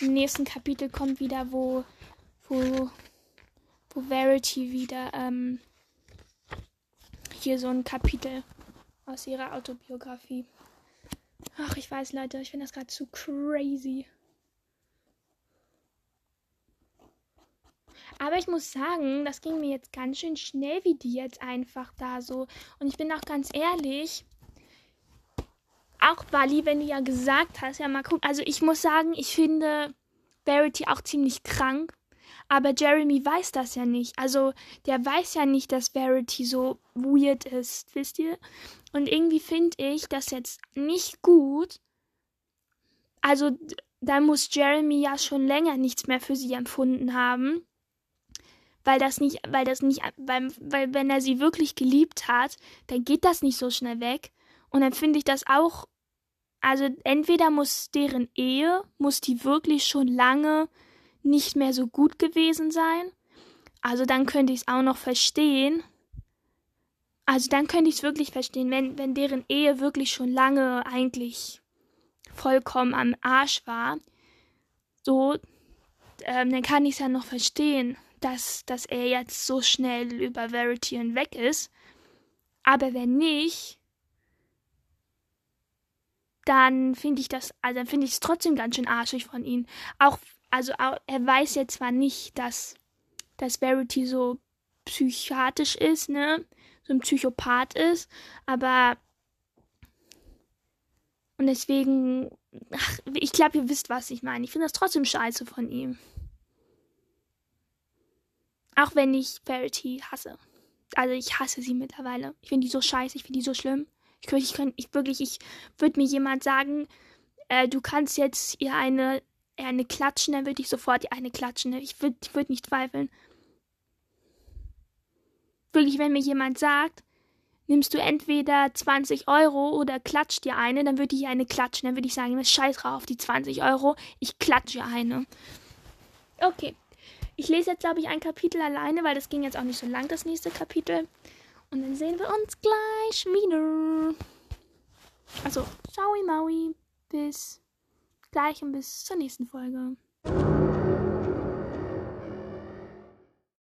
Im nächsten Kapitel kommt wieder, wo. wo. wo Verity wieder. Ähm, hier so ein Kapitel aus ihrer Autobiografie. Ach, ich weiß, Leute, ich finde das gerade zu crazy. Aber ich muss sagen, das ging mir jetzt ganz schön schnell, wie die jetzt einfach da so. Und ich bin auch ganz ehrlich, auch Wally, wenn du ja gesagt hast, ja mal gucken. Also ich muss sagen, ich finde Verity auch ziemlich krank. Aber Jeremy weiß das ja nicht. Also der weiß ja nicht, dass Verity so weird ist, wisst ihr? Und irgendwie finde ich das jetzt nicht gut. Also da muss Jeremy ja schon länger nichts mehr für sie empfunden haben weil das nicht, weil das nicht, weil, weil wenn er sie wirklich geliebt hat, dann geht das nicht so schnell weg. Und dann finde ich das auch, also entweder muss deren Ehe, muss die wirklich schon lange nicht mehr so gut gewesen sein. Also dann könnte ich es auch noch verstehen. Also dann könnte ich es wirklich verstehen, wenn, wenn deren Ehe wirklich schon lange eigentlich vollkommen am Arsch war. So, ähm, dann kann ich es ja noch verstehen dass, dass er jetzt so schnell über Verity hinweg ist. Aber wenn nicht, dann finde ich das, also finde ich es trotzdem ganz schön arschig von ihm. Auch, also er weiß ja zwar nicht, dass, dass Verity so psychiatrisch ist, ne? So ein Psychopath ist, aber und deswegen, ach, ich glaube, ihr wisst, was ich meine. Ich finde das trotzdem scheiße von ihm. Auch wenn ich Verity hasse. Also ich hasse sie mittlerweile. Ich finde die so scheiße, ich finde die so schlimm. Ich könnte, ich könnte, ich wirklich, ich würde mir jemand sagen, äh, du kannst jetzt ihr eine, eine klatschen, dann würde ich sofort ihr eine klatschen. Ich würde würd nicht zweifeln. Wirklich, wenn mir jemand sagt, nimmst du entweder 20 Euro oder klatscht dir eine, dann würde ich ihr eine klatschen. Dann würde ich sagen, scheiß drauf, die 20 Euro, ich klatsche eine. Okay. Ich lese jetzt, glaube ich, ein Kapitel alleine, weil das ging jetzt auch nicht so lang, das nächste Kapitel. Und dann sehen wir uns gleich wieder. Also, ciao, Maui. Bis gleich und bis zur nächsten Folge.